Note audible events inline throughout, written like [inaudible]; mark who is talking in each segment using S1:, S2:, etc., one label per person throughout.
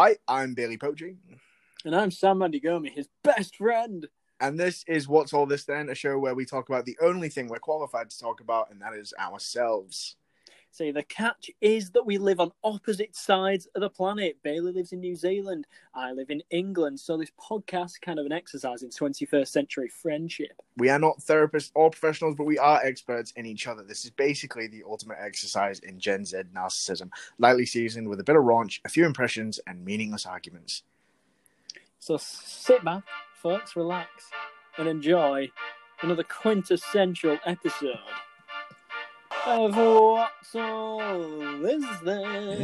S1: Hi, I'm Bailey Poaching,
S2: And I'm Sam Mandigomi, his best friend.
S1: and this is What's All This Then, a show where we talk about the only thing we're qualified to talk about, and that is ourselves.
S2: See, the catch is that we live on opposite sides of the planet. Bailey lives in New Zealand. I live in England. So this podcast is kind of an exercise in 21st century friendship.
S1: We are not therapists or professionals, but we are experts in each other. This is basically the ultimate exercise in Gen Z narcissism, lightly seasoned with a bit of raunch, a few impressions, and meaningless arguments.
S2: So sit back, folks, relax, and enjoy another quintessential episode of What's All This Then?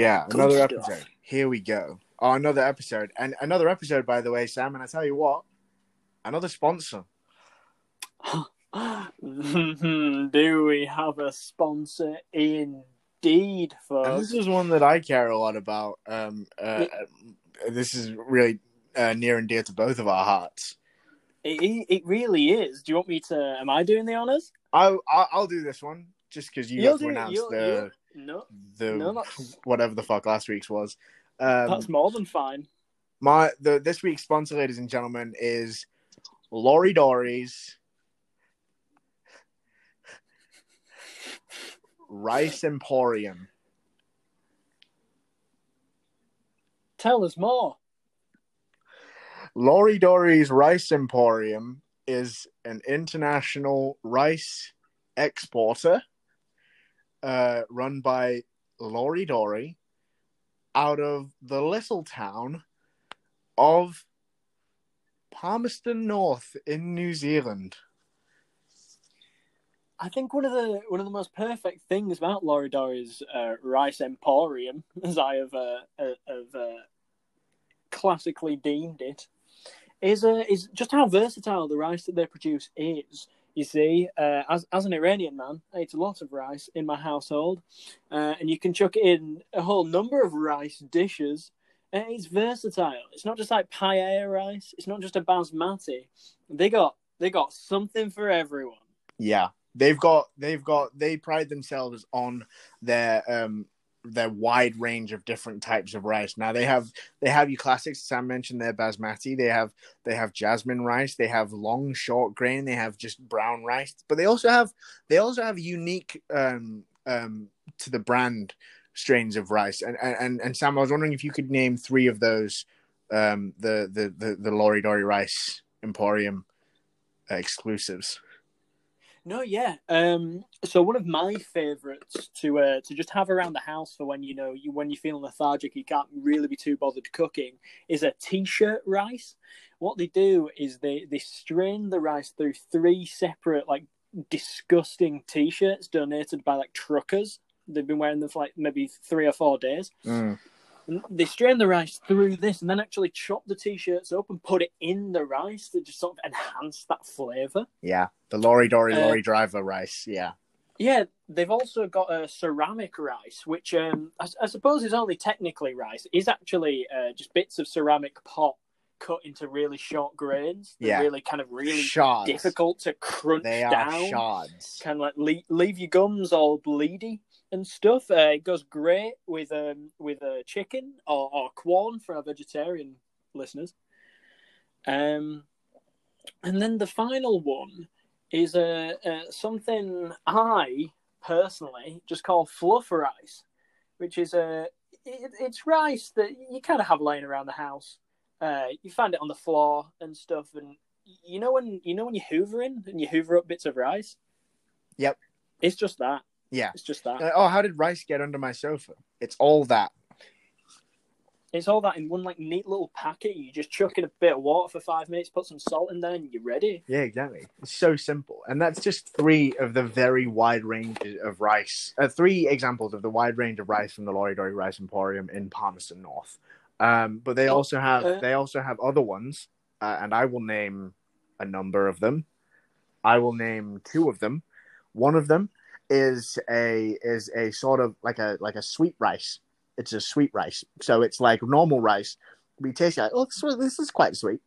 S1: Yeah,
S2: Good
S1: another
S2: stuff.
S1: episode. Here we go. Oh, another episode. And another episode, by the way, Sam. And I tell you what, another sponsor. [laughs]
S2: Do we have a sponsor? Indeed,
S1: And this is one that I care a lot about. Um, uh, this is really uh, near and dear to both of our hearts.
S2: It, it, it really is. Do you want me to? Am I doing the honors?
S1: I, I I'll do this one just because you
S2: You'll
S1: got to
S2: do-
S1: announce the
S2: No,
S1: the
S2: no, that's [laughs]
S1: whatever the fuck last week's was. Um,
S2: that's more than fine.
S1: my the this week's sponsor, ladies and gentlemen, is Lori Dory's Rice Emporium.
S2: Tell us more.
S1: Lori Dory's Rice Emporium is an international rice exporter uh, run by Lori Dory out of the little town of Palmerston North in New Zealand.
S2: I think one of the one of the most perfect things about Laurie Dory's uh, rice emporium, [laughs] as I have uh, uh, have uh, classically deemed it, is uh, is just how versatile the rice that they produce is. You see, uh, as as an Iranian man, I eat a lot of rice in my household, uh, and you can chuck in a whole number of rice dishes. And it's versatile. It's not just like paella rice. It's not just a basmati. They got they got something for everyone.
S1: Yeah, they've got they've got they pride themselves on their um their wide range of different types of rice. Now they have they have your classics. Sam mentioned their basmati. They have they have jasmine rice. They have long short grain. They have just brown rice. But they also have they also have unique um um to the brand strains of rice. And and and Sam, I was wondering if you could name three of those um the the the, the Lori Dory Rice Emporium uh, exclusives.
S2: No, yeah. Um, so one of my favourites to uh, to just have around the house for when you know you when you feel lethargic, you can't really be too bothered cooking, is a t-shirt rice. What they do is they they strain the rice through three separate like disgusting t-shirts donated by like truckers. They've been wearing them for like maybe three or four days.
S1: Mm.
S2: They strain the rice through this and then actually chop the t-shirts up and put it in the rice to just sort of enhance that flavour.
S1: Yeah, the Lori Dory
S2: Uh,
S1: Lori Driver rice. Yeah,
S2: Yeah, they've also got a ceramic rice, which um, I, I suppose is only technically rice. Is actually uh, just bits of ceramic pot cut into really short grains. They're
S1: Yeah.
S2: really kind of really
S1: shards.
S2: difficult to crunch
S1: They are
S2: down.
S1: shards.
S2: Kind of like leave, leave your gums all bleedy and stuff. Uh, it goes great with um with a chicken or, or corn for our vegetarian listeners. Um, and then the final one is uh, uh, something I personally just call fluff rice, which is a it, it's rice that you kind of have laying around the house. Uh, you find it on the floor and stuff, and you know when you know when you're hoovering and you hoover up bits of rice.
S1: Yep.
S2: It's just that.
S1: Yeah.
S2: It's just that.
S1: Uh, oh, how did rice get under my sofa? It's all that.
S2: It's all that in one like neat little packet. You just chuck in a bit of water for five minutes, put some salt in there, and you're ready.
S1: Yeah, exactly. It's so simple, and that's just three of the very wide range of rice. Uh, three examples of the wide range of rice from the Lori Dory Rice Emporium in Palmerston North. Um, but they
S2: Oh,
S1: also have
S2: uh,
S1: they also have other ones, uh, and I will name a number of them. I will name two of them. One of them is a is a sort of like a like a sweet rice. It's a sweet rice, so it's like normal rice. We taste it like oh this, is quite sweet,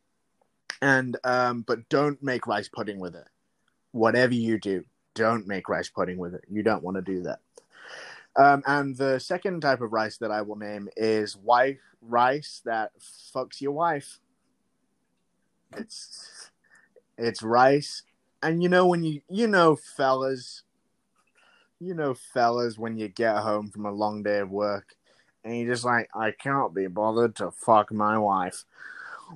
S1: and um, but don't make rice pudding with it. Whatever you do, don't make rice pudding with it. You don't want to do that. Um, and the second type of rice that I will name is wife rice that fucks your wife. It's it's rice, and you know when you you know fellas, you know fellas when you get home from a long day of work, and you're just like I can't be bothered to fuck my wife.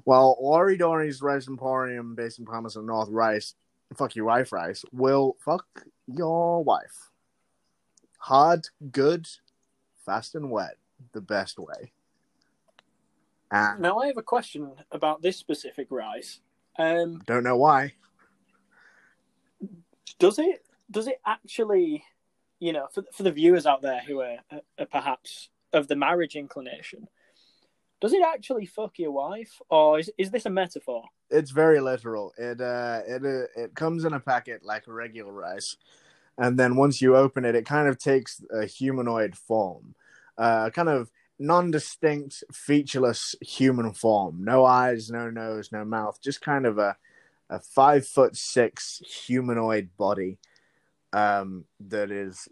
S1: Well, Lori Dory's Rice Emporium, based in Palmerston North Rice, fuck your wife rice, will fuck your wife. Hard, good, fast and wet, the best way. And
S2: Now I have a question about this specific rice. Um,
S1: don't know why.
S2: does it does it actually, you know, for for the viewers out there who are, are perhaps of the marriage inclination, does it actually fuck your wife, or is is this a metaphor?
S1: It's very literal. It uh, it uh, it comes in a packet like regular rice, and then once you open it, it kind of takes a humanoid form, uh, kind of non-distinct, featureless human form. No eyes, no nose, no mouth. Just kind of a a five foot six humanoid body um, that is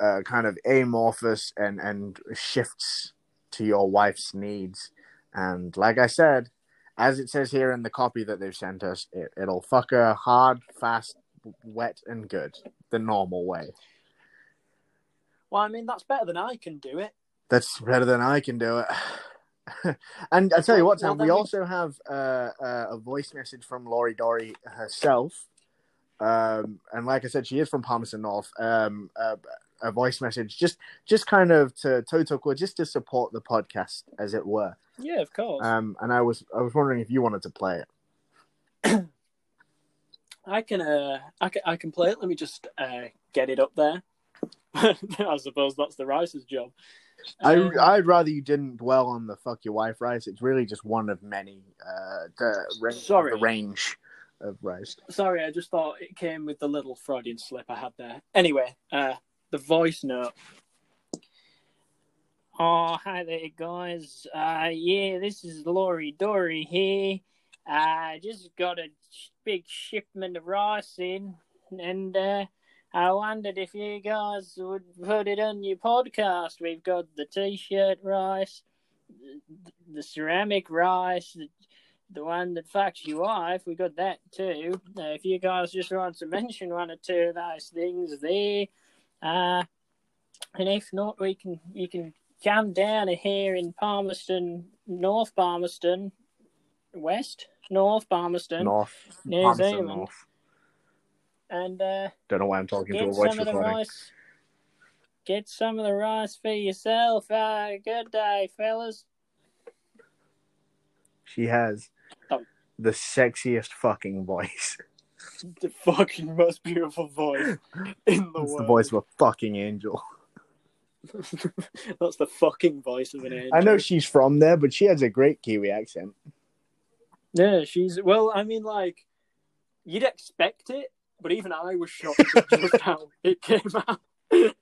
S1: uh, kind of amorphous and and shifts to your wife's needs. And like I said, as it says here in the copy that they've sent us, it, it'll fuck her hard, fast, wet, and good, the normal way.
S2: Well, I mean that's better than I can do it.
S1: That's better than I can do it. [laughs] and I tell you what,
S2: Well,
S1: Tom,
S2: then
S1: we
S2: we-
S1: also have uh, uh, a voice message from Laurie Dory herself. Um, and like I said, she is from Palmerston North. Um, uh, a voice message, just just kind of to Totoko, just to support the podcast, as it were.
S2: Yeah, of course.
S1: Um, and I was I was wondering if you wanted to play it.
S2: I can uh I can I can play it. Let me just uh get it up there. [laughs] I suppose that's the Rice's job. Um,
S1: I I'd rather you didn't dwell on the fuck your wife rice. It's really just one of many. Uh, the,
S2: Sorry.
S1: the range of rice.
S2: sorry, I just thought it came with the little Freudian slip I had there. Anyway, uh the voice note. Oh, hi there, guys. Uh, yeah, this is Laurie Dory here. I just got a big shipment of rice in, and uh, I wondered if you guys would put it on your podcast. We've got the t-shirt rice, the, the ceramic rice, the, the one that fucks your wife. We got that too. Uh, if you guys just want to mention one or two of those things there, uh, and if not, we can you can come down here in Palmerston, North Palmerston, West North Palmerston,
S1: North.
S2: New
S1: Palmerston
S2: Zealand.
S1: North.
S2: and uh,
S1: Don't know why I'm talking to a voice
S2: some of the
S1: recording.
S2: rice. Get some of the rice for yourself. Uh, good day, fellas.
S1: She has. The sexiest fucking voice.
S2: The fucking most beautiful voice in the
S1: It's
S2: world.
S1: the voice of a fucking angel. [laughs]
S2: That's the fucking voice of an angel.
S1: I know she's from there, but she has a great Kiwi accent.
S2: Yeah, she's well. I mean, like you'd expect it, but even I was shocked at just [laughs] how it came out. [laughs]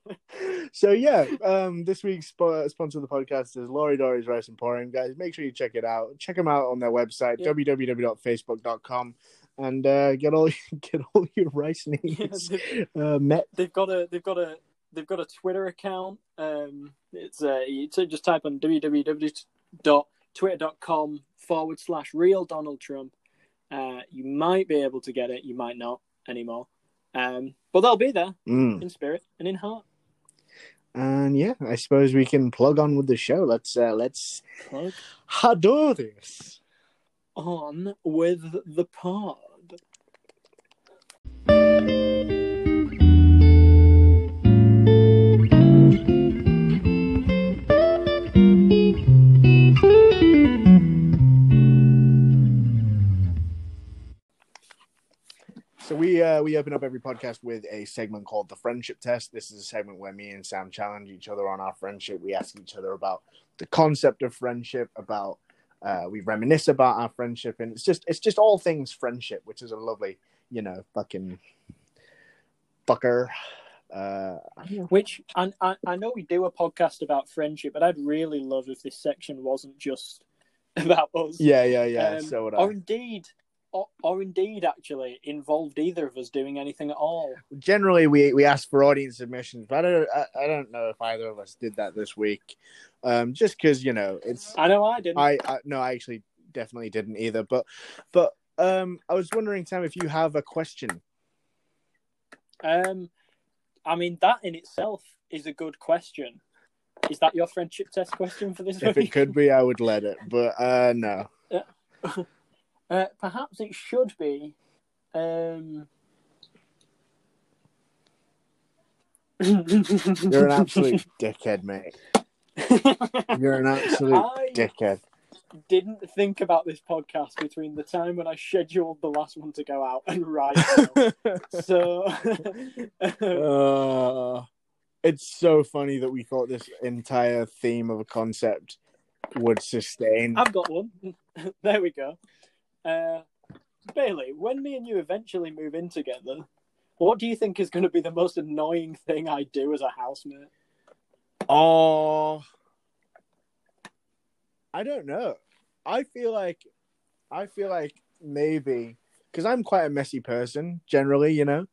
S1: So yeah, um, this week's sp- sponsor of the podcast is Laurie Dory's Rice Emporium. Guys, make sure you check it out. Check them out on their website
S2: Yeah.
S1: www.facebook.com and uh, get all [laughs] get all your rice
S2: Yeah,
S1: needs
S2: they- [laughs]
S1: uh, met.
S2: they've got a they've got a they've got a Twitter account. Um, it's uh, you just type on www.twitter.com forward slash real Donald Trump. Uh, you might be able to get it. You might not anymore. Um, but they'll be there
S1: Mm.
S2: in spirit and in heart.
S1: And yeah, I suppose we can plug on with the show. Let's uh, let's
S2: Plug
S1: do this.
S2: on with the pod.
S1: We uh, we open up every podcast with a segment called the friendship test. This is a segment where me and Sam challenge each other on our friendship. We ask each other about the concept of friendship, about uh, we reminisce about our friendship, and it's just it's just all things friendship, which is a lovely, you know, fucking fucker. Uh, I don't know.
S2: Which I, I I know we do a podcast about friendship, but I'd really love if this section wasn't just [laughs] about us.
S1: yeah, yeah, yeah.
S2: Um,
S1: so would I.
S2: or indeed, or, or indeed, actually involved either of us doing anything at all.
S1: generally we we ask for audience submissions, but I don't I, I don't know if either of us did that this week. Um, just because you know it's
S2: I know I didn't.
S1: I, I no I actually definitely didn't either. But but um, I was wondering, Sam, if you have a question.
S2: Um, I mean that in itself is a good question. Is that your friendship test question for this week?
S1: If
S2: week?
S1: it could be, I would let it, but uh, no. [laughs]
S2: Uh, perhaps it should be. Um... [laughs]
S1: You're an absolute dickhead, mate. You're an absolute [laughs]
S2: I
S1: dickhead.
S2: didn't think about this podcast between the time when I scheduled the last one to go out and right now. [laughs] so
S1: Uh, it's so funny that we thought this entire theme of a concept would sustain.
S2: I've got one. there we go. Uh, Bailey, when me and you eventually move in together, what do you think is going to be the most annoying thing I do as a housemate?
S1: Oh, I don't know. I feel like, I feel like maybe because I'm quite a messy person generally, you know.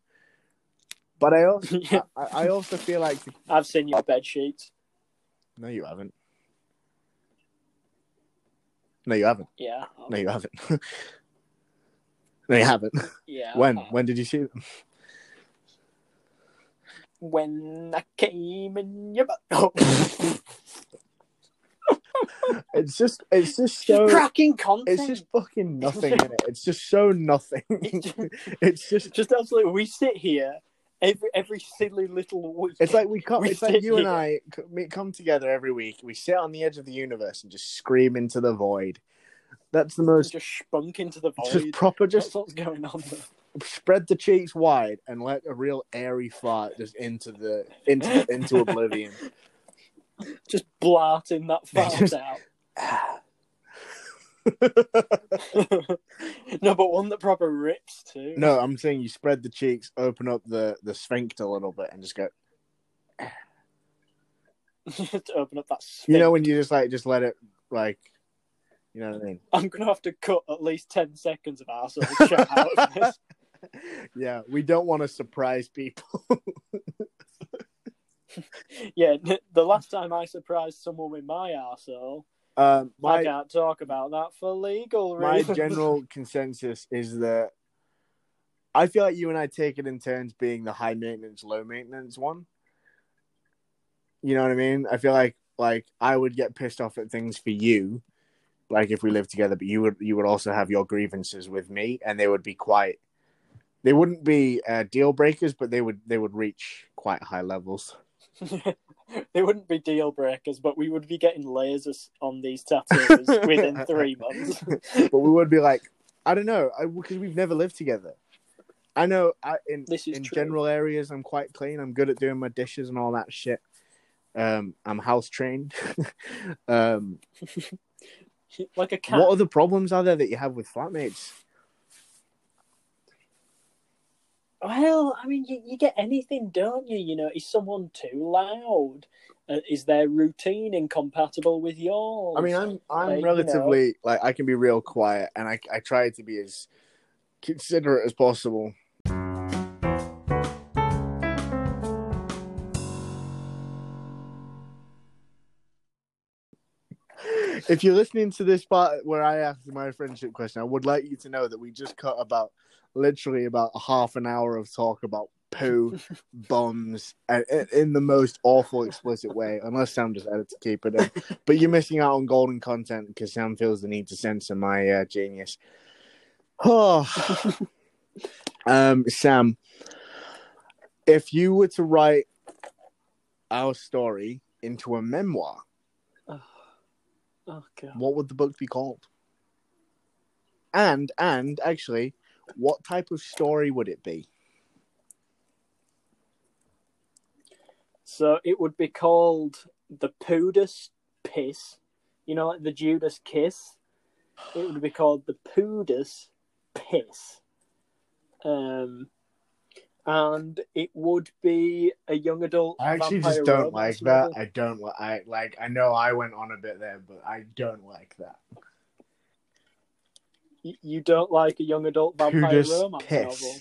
S1: But I also. [laughs] I, I also feel like
S2: I've seen your bed sheets.
S1: no, you haven't. No, you haven't.
S2: Yeah.
S1: No, you haven't. [laughs] no, you haven't.
S2: Yeah.
S1: When? Uh-uh. When did you see them?
S2: When I came in your butt. [laughs] Oh. [laughs]
S1: It's just, it's just so.
S2: cracking content.
S1: It's just fucking nothing in it. It's just so nothing. it's just
S2: just absolutely. We sit here every every silly little week.
S1: It's like we come.
S2: We
S1: It's like you and I we come together every week. We sit on the edge of the universe and just scream into the void. That's the most
S2: just spunk into the void.
S1: just proper.
S2: That's
S1: Just
S2: what's going on. There.
S1: spread the cheeks wide and let a real airy fart just into the into into oblivion. [laughs]
S2: Just blarting that fart [laughs] out. Ah. [laughs] no, but one that proper rips too.
S1: no, I'm saying you spread the cheeks, open up the the sphincter a little bit, and just go. [laughs]
S2: to open up that.
S1: You know when you just like just let it like, you know what I mean?
S2: I'm gonna have to cut at least ten seconds of arsehole chat out of this. [laughs]
S1: Yeah, we don't want to surprise people.
S2: Yeah, the last time I surprised someone with my arsehole,
S1: um,
S2: I can't talk about that for legal reasons.
S1: my general [laughs] consensus is that I feel like you and I take it in turns being the high maintenance, low maintenance one. You know what I mean? I feel like like I would get pissed off at things for you, like if we lived together, but you would you would also have your grievances with me, and they would be quite. They wouldn't be uh, deal breakers, but they would they would reach quite high levels. [laughs]
S2: they wouldn't be deal breakers, but we would be getting lasers on these tattoos [laughs] within three months. [laughs]
S1: but we would be like, I don't know, because we've never lived together. I know I, in in
S2: true.
S1: general areas, I'm quite clean. I'm good at doing my dishes and all that shit. Um, I'm house trained. [laughs] um,
S2: like a cat.
S1: what other problems are there that you have with flatmates?
S2: Well, I mean, you, you get anything, don't you? You know, is someone too loud? Uh, is their routine incompatible with yours?
S1: I mean, I'm I'm
S2: Like, you
S1: relatively like I can be real quiet, and I I try to be as considerate as possible. If you're listening to this part where I asked my friendship question, I would like you to know that we just cut about literally about a half an hour of talk about poo, [laughs] bums, and and in the most awful, explicit way. Unless Sam decided to keep it in, [laughs] but you're missing out on golden content because Sam feels the need to censor my uh, genius. Oh, [laughs] um, Sam, if you were to write our story into a memoir,
S2: Oh god.
S1: what would the book be called? And and actually, what type of story would it be?
S2: So it would be called the Pudus Piss, you know, like the Judas Kiss. It would be called the Pudus Piss. Um, and it would be a young adult.
S1: I actually just don't like that. I don't like. I like. I know I went on a bit there, but I don't like that.
S2: You don't like a young adult vampire romance
S1: Piss.
S2: novel.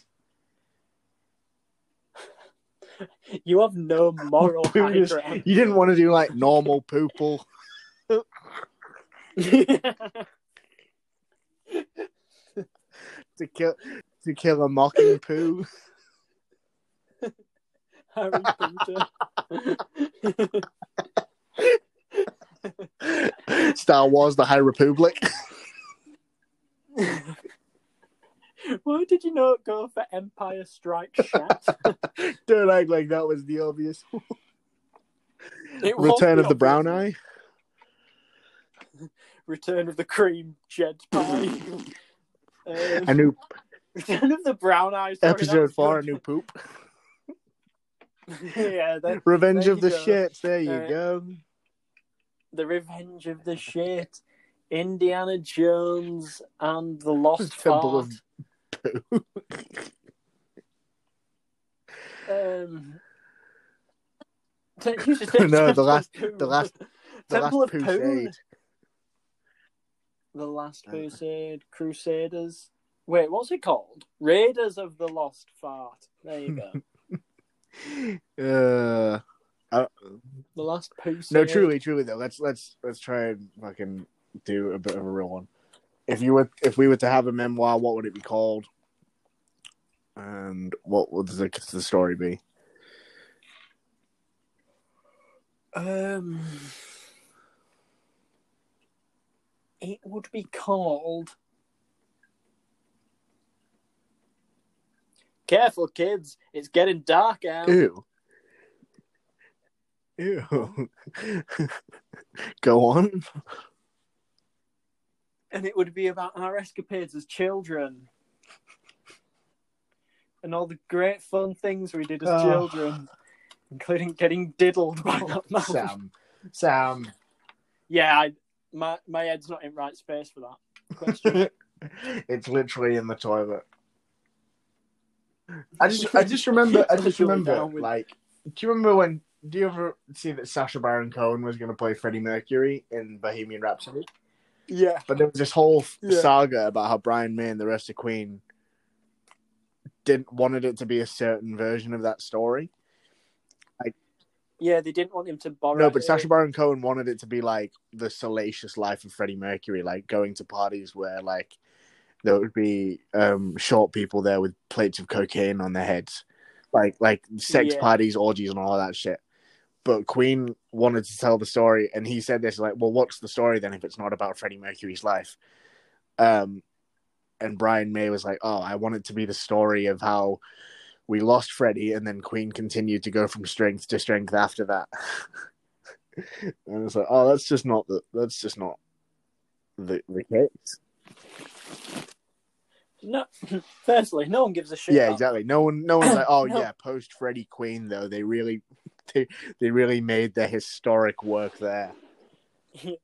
S2: You have no moral. [laughs]
S1: You didn't want to do like normal poople. [laughs] to kill to kill a mocking poo. [laughs]
S2: Harry Potter.
S1: Star Wars: The High Republic. [laughs]
S2: Why did you not go for Empire Strikes Shat? [laughs]
S1: Don't act like that was the obvious. one. [laughs] Return of the Brown Eye.
S2: Return of the Cream Jed Pie. Um,
S1: A new
S2: Return of the Brown Eyes. sorry,
S1: episode four. A new poop.
S2: yeah, the,
S1: Revenge of the
S2: go.
S1: shits. There you
S2: Uh,
S1: go.
S2: the Revenge of the Shit, Indiana Jones, and the Lost [laughs]
S1: Temple
S2: Fart.
S1: of.
S2: Um, t- you should say
S1: No, the last- the last- The
S2: Temple
S1: last
S2: of
S1: crusade.
S2: The Last Crusade, Crusaders. Wait, what's it called? Raiders of the Lost Fart. There you go. [laughs]
S1: Uh,
S2: the Last Poo.
S1: no, truly, truly though. Let's let's let's try and fucking do a bit of a real one. If you were, if we were to have a memoir, what would it be called? And what would the, the story be?
S2: Um, it would be called. Careful, kids! It's getting dark out.
S1: Ew. Ew. [laughs] Go on.
S2: And it would be about our escapades as children and all the great fun things we did as
S1: Oh.
S2: children, including getting diddled by that man. [laughs]
S1: Sam. Sam.
S2: Yeah, I, my my head's not in right space for that question. [laughs]
S1: it's literally in the toilet. I just I just remember I just [laughs] remember like do you remember when do you ever see that Sacha Baron Cohen was gonna play Freddie Mercury in Bohemian Rhapsody?
S2: Yeah,
S1: But there was this whole
S2: Yeah.
S1: saga about how Brian May and the rest of Queen didn't wanted it to be a certain version of that story.
S2: yeah, they didn't want him to borrow.
S1: No, but. Sacha Baron Cohen wanted it to be like the salacious life of Freddie Mercury, like going to parties where like there would be um short people there with plates of cocaine on their heads. Like like sex
S2: Yeah.
S1: parties, orgies and all that shit. But Queen wanted to tell the story and he said this like, Well, what's the story then if it's not about Freddie Mercury's life? Um and Brian May was like, Oh, I want it to be the story of how we lost Freddie, and then Queen continued to go from strength to strength after that. [laughs] and it's like, oh, that's just not the that's just not the the case.
S2: no. [clears throat] Firstly, no one gives a shit.
S1: Yeah,
S2: about
S1: exactly. No one, no one's [coughs] like, oh
S2: No.
S1: yeah, post Freddie Queen though. They really, [laughs] they they really made their historic work there. [laughs]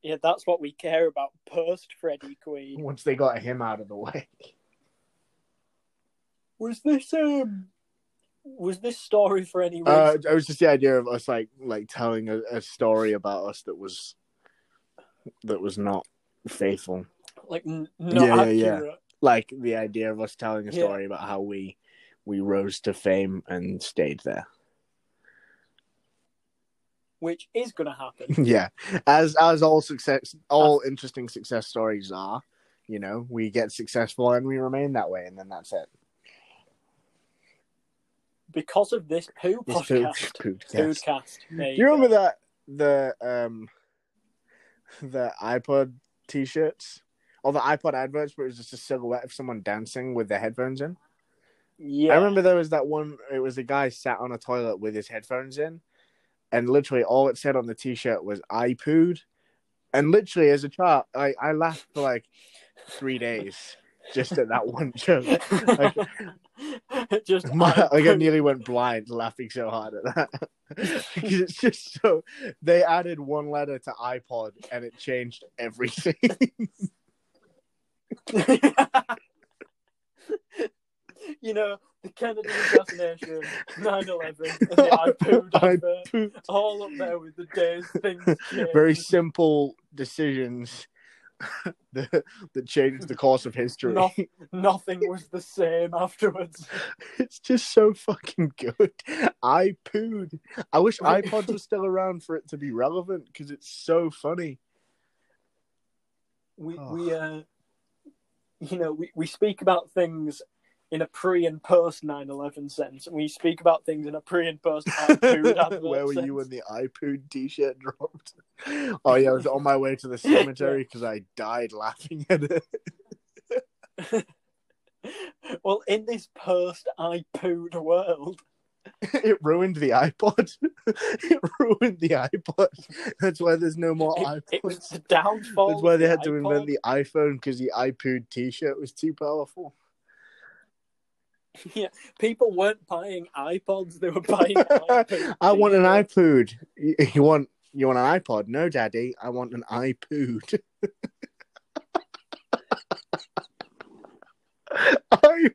S2: Yeah, that's what we care about post Freddie Queen.
S1: Once they got him out of the way. [laughs]
S2: Was this um was this story for any reason?
S1: Uh, it was just the idea of us like like telling a, a story about us that was that was not faithful.
S2: like n- not
S1: Yeah, yeah,
S2: accurate.
S1: yeah. like the idea of us telling a
S2: Yeah.
S1: story about how we we rose to fame and stayed there.
S2: Which is gonna happen. [laughs]
S1: yeah, as as all success, all interesting success stories are. You know, we get successful and we remain that way, and then that's it.
S2: because of this poo
S1: This poo-
S2: podcast. [laughs]
S1: podcast.
S2: Podcast.
S1: Do
S2: you
S1: you remember that the um the iPod t-shirts or the iPod adverts where it was just a silhouette of someone dancing with their headphones in?
S2: Yeah.
S1: I remember there was that one. It was a guy sat on a toilet with his headphones in, and literally all it said on the T-shirt was "I pooed," and literally as a child, I I laughed for like three days. just at that one joke. Like, [laughs]
S2: just [laughs]
S1: my, like I nearly went blind laughing so hard at that [laughs] because it's just so. They added one letter to iPod and it changed everything.
S2: You know, the Kennedy assassination, 9 11, and the [laughs] iPod advert,
S1: iPod.
S2: all up there with the days things [laughs] changed.
S1: Very simple decisions [laughs] that, that changed the course of history.
S2: No- Nothing was the same afterwards.
S1: It's just so fucking good. I pooed. I wish iPods were still around for it to be relevant because it's so funny.
S2: We,
S1: Oh.
S2: we uh, you know, we, we speak about things in a pre and post 9 11 sense, and we speak about things in a pre and post iPod [laughs]
S1: Where were
S2: sense.
S1: you when the iPood t-shirt dropped? Oh yeah, I was on my way to the [laughs] cemetery because I died laughing at it. [laughs]
S2: well, in this post iPod world,
S1: It ruined the iPod. It ruined the iPod. That's why there's no more
S2: it,
S1: iPods.
S2: it was the downfall.
S1: That's why they
S2: the
S1: had to invent the iPhone because the iPod t-shirt was too powerful. [laughs]
S2: Yeah, people weren't buying iPods; they were buying. [laughs]
S1: I want an iPod. [laughs] You, want you want an iPod? No, Daddy. I want an iPod. I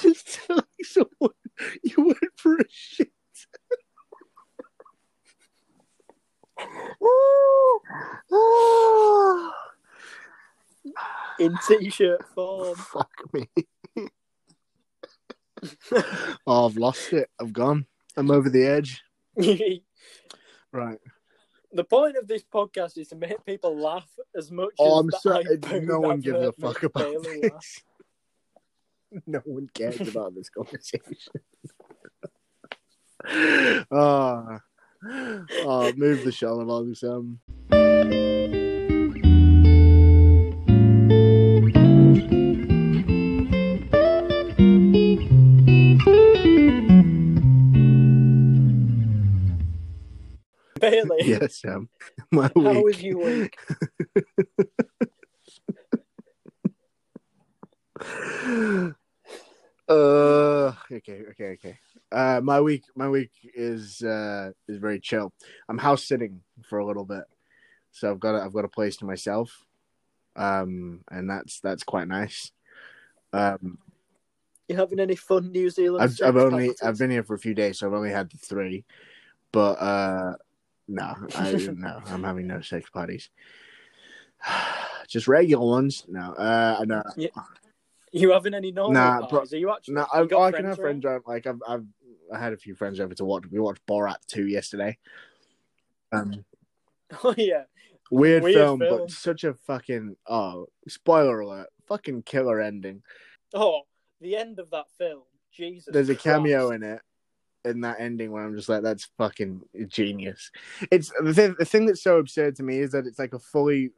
S1: just telling someone you went for a shit.
S2: In t-shirt form. [laughs]
S1: Fuck me. [laughs] oh, I've lost it. I've gone. I'm over the edge. [laughs] Right.
S2: The point of this podcast is to make people laugh as much
S1: Oh,
S2: as
S1: I'm sorry. No one gives a fuck about
S2: laugh.
S1: this. No one cares about this conversation. oh, oh, move the show along, Sam.
S2: Bailey, [laughs]
S1: Yes, Sam. My
S2: how
S1: week.
S2: was your week? [laughs]
S1: uh okay okay okay uh my week my week is uh is very chill i'm house sitting for a little bit so i've got a, i've got a place to myself um and that's that's quite nice um
S2: You having any fun New Zealand?
S1: i've, I've only i've been here for a few days so i've only had the three but uh no i [laughs] no i'm having no sex parties [sighs] just regular ones no uh no
S2: You having any normal
S1: Nah,
S2: parties? Are you actually?
S1: No,
S2: you
S1: I've, I can have
S2: around?
S1: friends over. Like I've, I've, I had a few friends over to watch. We watched Borat two yesterday. Um, [laughs]
S2: Oh yeah,
S1: weird,
S2: Weird
S1: film,
S2: film.
S1: but such a fucking oh, spoiler alert, fucking killer ending.
S2: Oh, the end of that film. Jesus.
S1: There's a cameo in it, in that ending where I'm just like, that's fucking genius. It's the thing. The thing that's so absurd to me is that it's like a fully,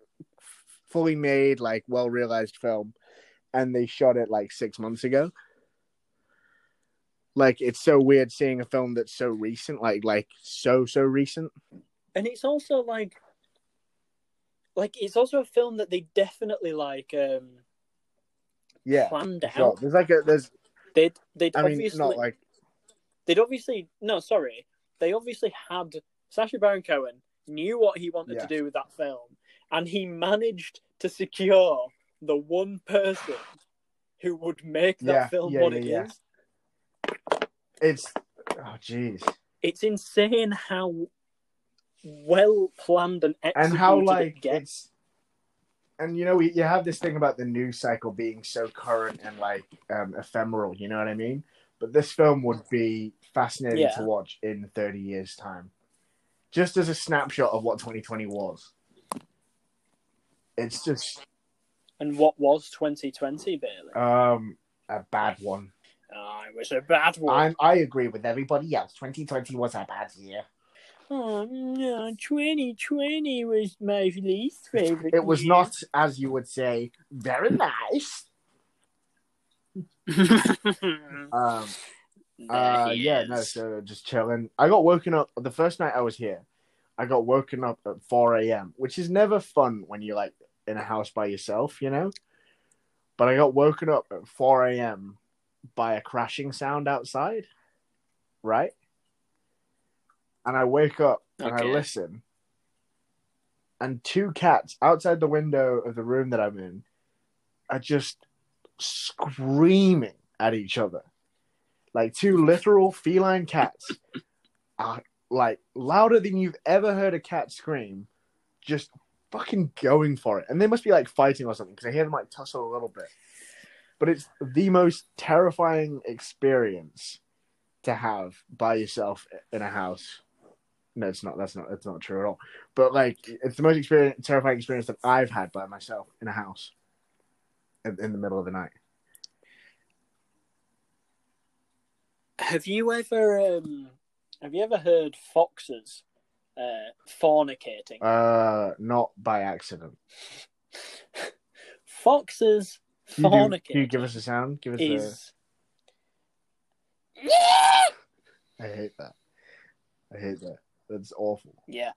S1: fully made, like well realized film, and they shot it like six months ago. Like it's so weird seeing a film that's so recent, like like so so recent.
S2: and it's also like, like it's also a film that they definitely like um
S1: Yeah,
S2: planned
S1: sure.
S2: out.
S1: There's like a there's.
S2: They'd they'd
S1: I mean,
S2: obviously
S1: not like
S2: they'd obviously no sorry they obviously had Sacha Baron Cohen knew what he wanted
S1: Yeah.
S2: to do with that film, and he managed to secure the one person who would make that
S1: Yeah,
S2: film
S1: yeah,
S2: what it is.
S1: It's. Oh jeez.
S2: It's insane how well planned and executed
S1: and how
S2: it gets.
S1: it's and you know you have this thing about the news cycle being so current and like um, ephemeral you know what i mean but this film would be fascinating
S2: Yeah.
S1: to watch in 30 years time just as a snapshot of what 2020 was it's just
S2: And what was 2020, Bailey?
S1: um a bad one
S2: oh, it was a bad one.
S1: I'm, i agree with everybody else 2020 was a bad year
S2: Oh no, 2020 was my least favorite.
S1: it was
S2: year.
S1: not as you would say very nice [laughs] um Uh, yeah, no, so just chilling. I got woken up the first night I was here. I got woken up at 4 a.m., which is never fun when you're like in a house by yourself, you know? But I got woken up at 4 a.m. by a crashing sound outside, right? And I wake up and I listen, and two cats outside the window of the room that I'm in are just screaming at each other. Like two literal feline cats [laughs] are like louder than you've ever heard a cat scream, just fucking going for it. And they must be like fighting or something because I hear them like tussle a little bit. But it's the most terrifying experience to have by yourself in a house. No, it's not. That's not. That's not true at all. But like, it's the most experience, terrifying experience that I've had by myself in a house in, in the middle of the night.
S2: Have you ever um have you ever heard foxes uh fornicating?
S1: Uh, not by accident. [laughs]
S2: foxes
S1: Can you, do-
S2: fornicating
S1: can you give us a sound? Give us
S2: is
S1: a. I hate that. I hate that. That's awful.
S2: yeah.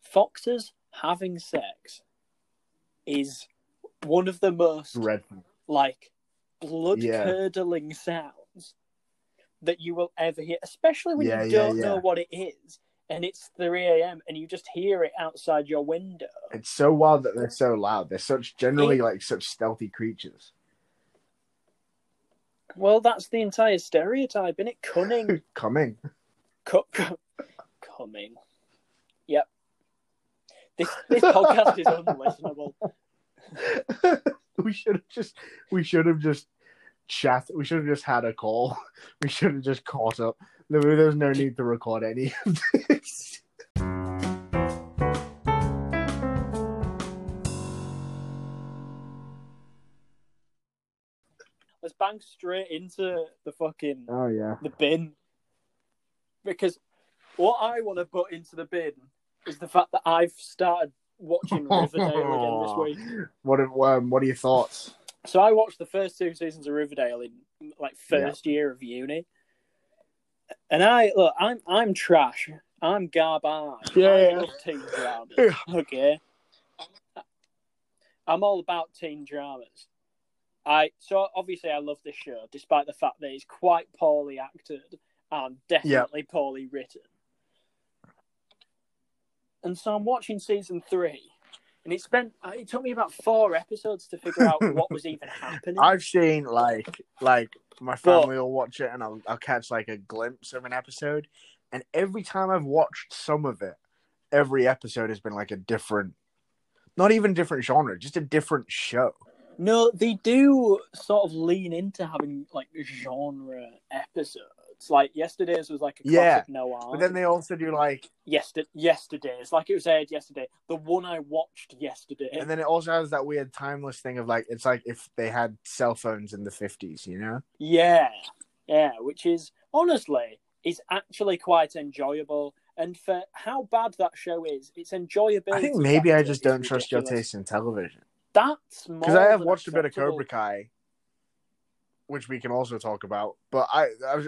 S2: Foxes having sex is one of the most
S1: Dreadful.
S2: like blood
S1: Yeah.
S2: curdling sounds that you will ever hear, especially when
S1: Yeah,
S2: you
S1: yeah,
S2: don't know what it is and it's 3 a.m. and you just hear it outside your window.
S1: It's so wild that they're so loud. They're such generally
S2: It-
S1: like such stealthy creatures.
S2: Well, that's the entire stereotype, isn't it? Cunning. [laughs]
S1: Coming.
S2: cu- coming. Yep. This this podcast is unlistenable. [laughs] [laughs]
S1: we should have just we should have just chat we should have just had a call. We should have just caught up. There there no need to record any of this.
S2: Let's bang straight into the fucking
S1: Oh yeah.
S2: the bin. Because what I want to put into the bin is the fact that I've started watching [laughs] Riverdale again this week.
S1: What um, what are your thoughts?
S2: So I watched the first two seasons of Riverdale in like first year of uni. And I look, I'm I'm trash. I'm garbage.
S1: Yeah,
S2: I
S1: yeah.
S2: love teen dramas.
S1: Yeah.
S2: Okay. I'm all about teen dramas. I so obviously I love this show, despite the fact that it's quite poorly acted and definitely poorly written. And so I'm watching season three, and it spent uh, it took me about four episodes to figure out [laughs] what was even happening.
S1: I've seen like like my family will watch it and I'll I'll catch like a glimpse of an episode, and every time I've watched some of it, every episode has been like a different, not even different genre, just a different show.
S2: No, they do sort of lean into having like genre episodes. Like yesterday's was like a
S1: Yeah,
S2: classic noir.
S1: But then they also do like,
S2: Yester- yesterday's like it was aired yesterday. The one I watched yesterday.
S1: and then it also has that weird timeless thing of like it's like if they had cell phones in the fifties, you know?
S2: Yeah, yeah, which is honestly is actually quite enjoyable. And for how bad that show is, it's enjoyable.
S1: I think maybe I just don't trust your taste in television.
S2: That's
S1: because I have watched a bit of Cobra Kai, which we can also talk about. But I,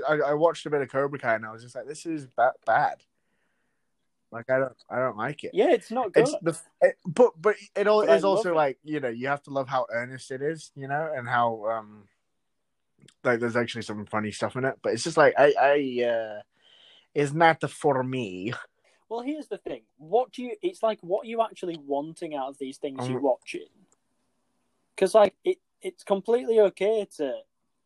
S1: I, I, watched a bit of Cobra Kai, and I was just like, this is ba- bad. Like I don't, I don't like it.
S2: Yeah, it's not good.
S1: It's the, it, but but it all
S2: But
S1: is also
S2: it.
S1: like you know you have to love how earnest it is, you know, and how um like there's actually some funny stuff in it. But it's just like I, I uh, is not for me.
S2: Well, here's the thing. What do you? It's like what are you actually wanting out of these things you're
S1: Um,
S2: watching? Because like it, it's completely okay to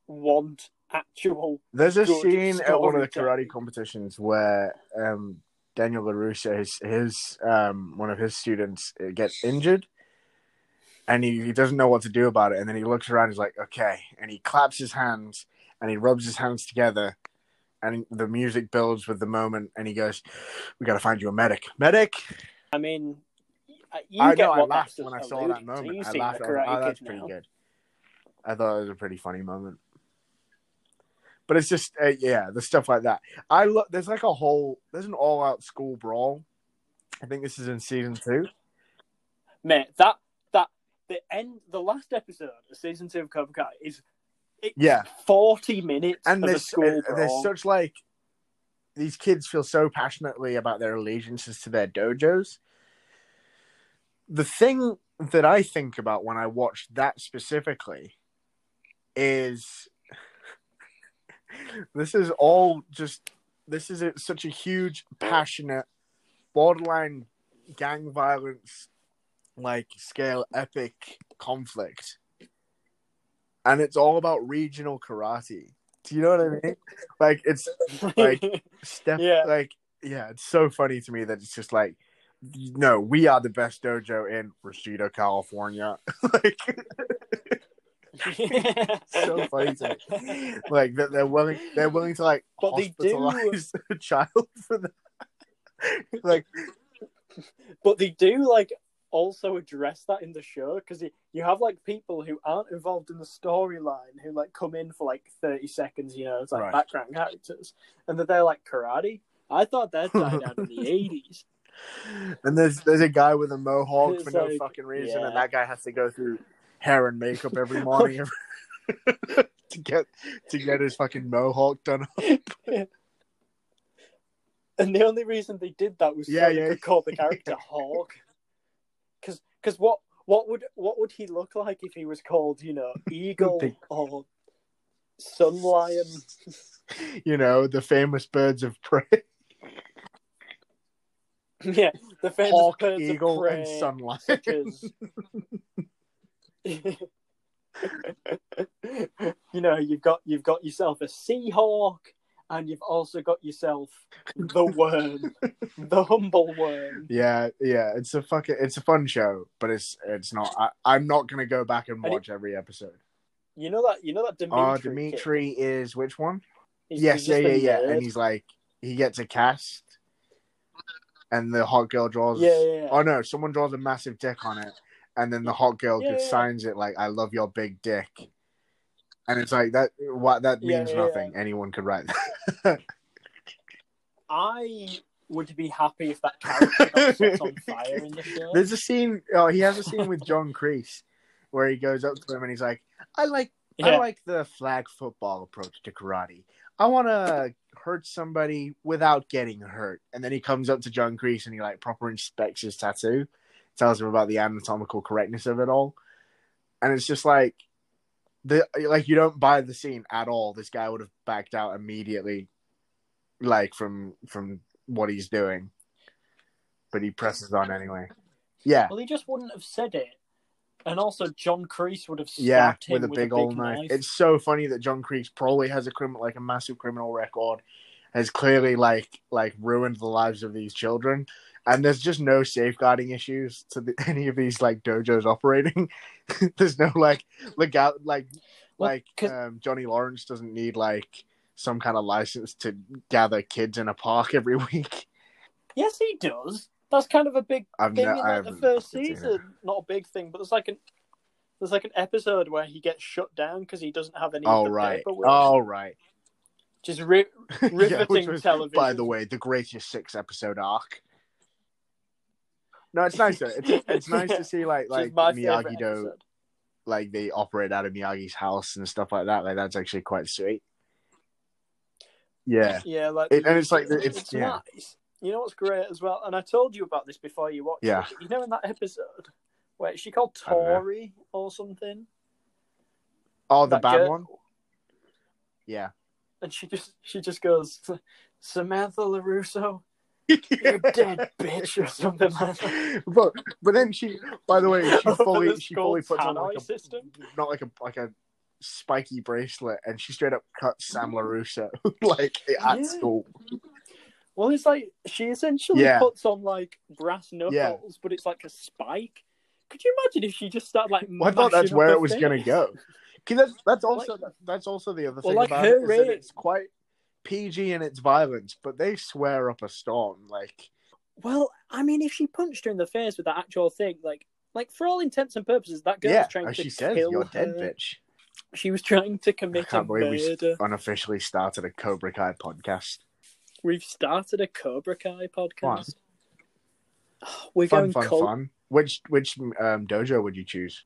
S2: want actual.
S1: There's a scene at one of the karate competitions where um, Daniel LaRusso, his, his um, one of his students, uh, gets injured, and he, he doesn't know what to do about it. And then he looks around, he's like, "Okay," and he claps his hands and he rubs his hands together, and the music builds with the moment, and he goes, "We got to find you a medic, medic."
S2: I mean, you
S1: I
S2: get
S1: know. I laughed when I saw that moment. I laughed.
S2: the
S1: I was like,
S2: Karate
S1: oh, that's
S2: Kid
S1: pretty
S2: now.
S1: good. I thought it was a pretty funny moment. But it's just, uh, yeah, the stuff like that. I look. There's like a whole. There's an all-out school brawl. I think this is in season two.
S2: Mate, that that the end, the last episode of season two of Cobra Kai is it's
S1: Yeah.
S2: forty minutes
S1: and there's
S2: school
S1: uh, there's such like these kids feel so passionately about their allegiances to their dojos. The thing that I think about when I watch that specifically is this is all just this is a, such a huge passionate borderline gang violence like scale epic conflict. And it's all about regional karate. Do you know what i mean? Like it's like [laughs] step
S2: Yeah.
S1: like yeah it's so funny to me that it's just like no we are the best dojo in Reseda, california. [laughs] Like so funny to me [laughs] like that they're willing they're willing to like
S2: But they do-
S1: hospitalize [laughs] a child for that. [laughs] like
S2: but they do like also address that in the show because you have like people who aren't involved in the storyline who like come in for like 30 seconds you know it's like
S1: Right.
S2: background characters and that they're like karate i thought that died out in the 80s
S1: and there's there's a guy with a mohawk for
S2: It's
S1: no
S2: like,
S1: fucking reason
S2: yeah.
S1: and that guy has to go through hair and makeup every morning. [laughs] [laughs] To get to get his fucking mohawk done up. [laughs]
S2: and the only reason they did that was
S1: Yeah,
S2: so they
S1: yeah.
S2: could call the character hawk. Because because what what would what would he look like if he was called you know eagle
S1: Big-
S2: or sun lion?
S1: You know the famous birds of prey.
S2: Yeah the famous
S1: hawk
S2: birds
S1: eagle
S2: of prey
S1: and sunlight
S2: such as [laughs] you know you've got you've got yourself a seahawk and you've also got yourself the worm [laughs] the humble worm.
S1: Yeah yeah it's a fucking it's a fun show but it's it's not I, i'm not gonna go back and
S2: And it-
S1: watch every episode.
S2: You know that you know that Demetri,
S1: oh
S2: kid?
S1: Demetri is which one?
S2: He's-
S1: yes
S2: he's
S1: yeah yeah yeah and he's like he gets a cast and the hot girl draws
S2: yeah, yeah, yeah.
S1: Oh no, someone draws a massive dick on it, and then the hot girl
S2: Yeah,
S1: just
S2: yeah.
S1: signs it like "I love your big dick," and it's like that. What that means
S2: yeah,
S1: nothing. Anyone could write that.
S2: I would be happy if that [laughs] character got on fire in the show.
S1: There's a scene. Oh, he has a scene with John Kreese where he goes up to him and he's like, "I like, I like the flag football approach to karate. I want to hurt somebody without getting hurt." And then he comes up to John Kreese and he like proper inspects his tattoo, tells him about the anatomical correctness of it all, and it's just like, the like you don't buy the scene at all. This guy would have backed out immediately, like from from what he's doing, but he presses on anyway. Yeah,
S2: Well, he just wouldn't have said it. And also, John Kreese would have stabbed
S1: yeah,
S2: him
S1: with a big old knife. It's so funny that John Kreese probably has a criminal, like a massive criminal record, has clearly like like ruined the lives of these children, and there's just no safeguarding issues to the, [laughs] any of these like dojos operating. [laughs] there's no like legal like
S2: Well,
S1: like um, Johnny Lawrence doesn't need like some kind of license to gather kids in a park every [laughs] week.
S2: Yes, he does. That's kind of a big
S1: I've
S2: thing
S1: no,
S2: in like, the first season. Not a big thing, but there's like an there's like an episode where he gets shut down because he doesn't have any. The
S1: right,
S2: paperwork,
S1: oh right.
S2: ri- riveting
S1: which was,
S2: television.
S1: By the way, the greatest six episode arc. No, it's nice. Though. It's it's nice to see like [laughs] like Miyagi Do like they operate out of Miyagi's house and stuff like that. Like that's actually quite sweet. Yeah, [laughs]
S2: Yeah, like
S1: It- and it's like
S2: it's,
S1: it's- yeah.
S2: nice. You know what's great as well, and I told you about this before you watched
S1: Yeah.
S2: it. You know, in that episode where is she called. Tori or something.
S1: oh the
S2: That
S1: bad
S2: girl-
S1: one. Yeah,
S2: and she just she just goes, Samantha LaRusso, you're [laughs] dead, bitch, or something like that.
S1: but but then she, by the way, she [laughs] fully she fully puts on like a
S2: system.
S1: not like a like a spiky bracelet, and she straight up cuts Sam LaRusso [laughs] like at
S2: Yeah.
S1: school.
S2: Well, it's like she essentially
S1: Yeah.
S2: puts on like brass knuckles,
S1: Yeah.
S2: but it's like a spike. Could you imagine if she just started like?
S1: Well, I thought that's where it was going to go. that's that's also that's also the other
S2: Well,
S1: thing
S2: like
S1: about
S2: her
S1: it it's quite PG in its violence, but they swear up a storm. Like
S2: Well, I mean, if she punched her in the face with that actual thing, like, like for all intents and purposes, that girl
S1: yeah,
S2: was trying to
S1: she says,
S2: kill
S1: you're dead, bitch.
S2: She was trying to commit a
S1: can't believe we
S2: murder.
S1: unofficially started a Cobra Kai podcast.
S2: We've started a Cobra Kai podcast. [sighs] We're
S1: fun,
S2: going
S1: fun,
S2: cult.
S1: fun. Which which um, dojo would you choose?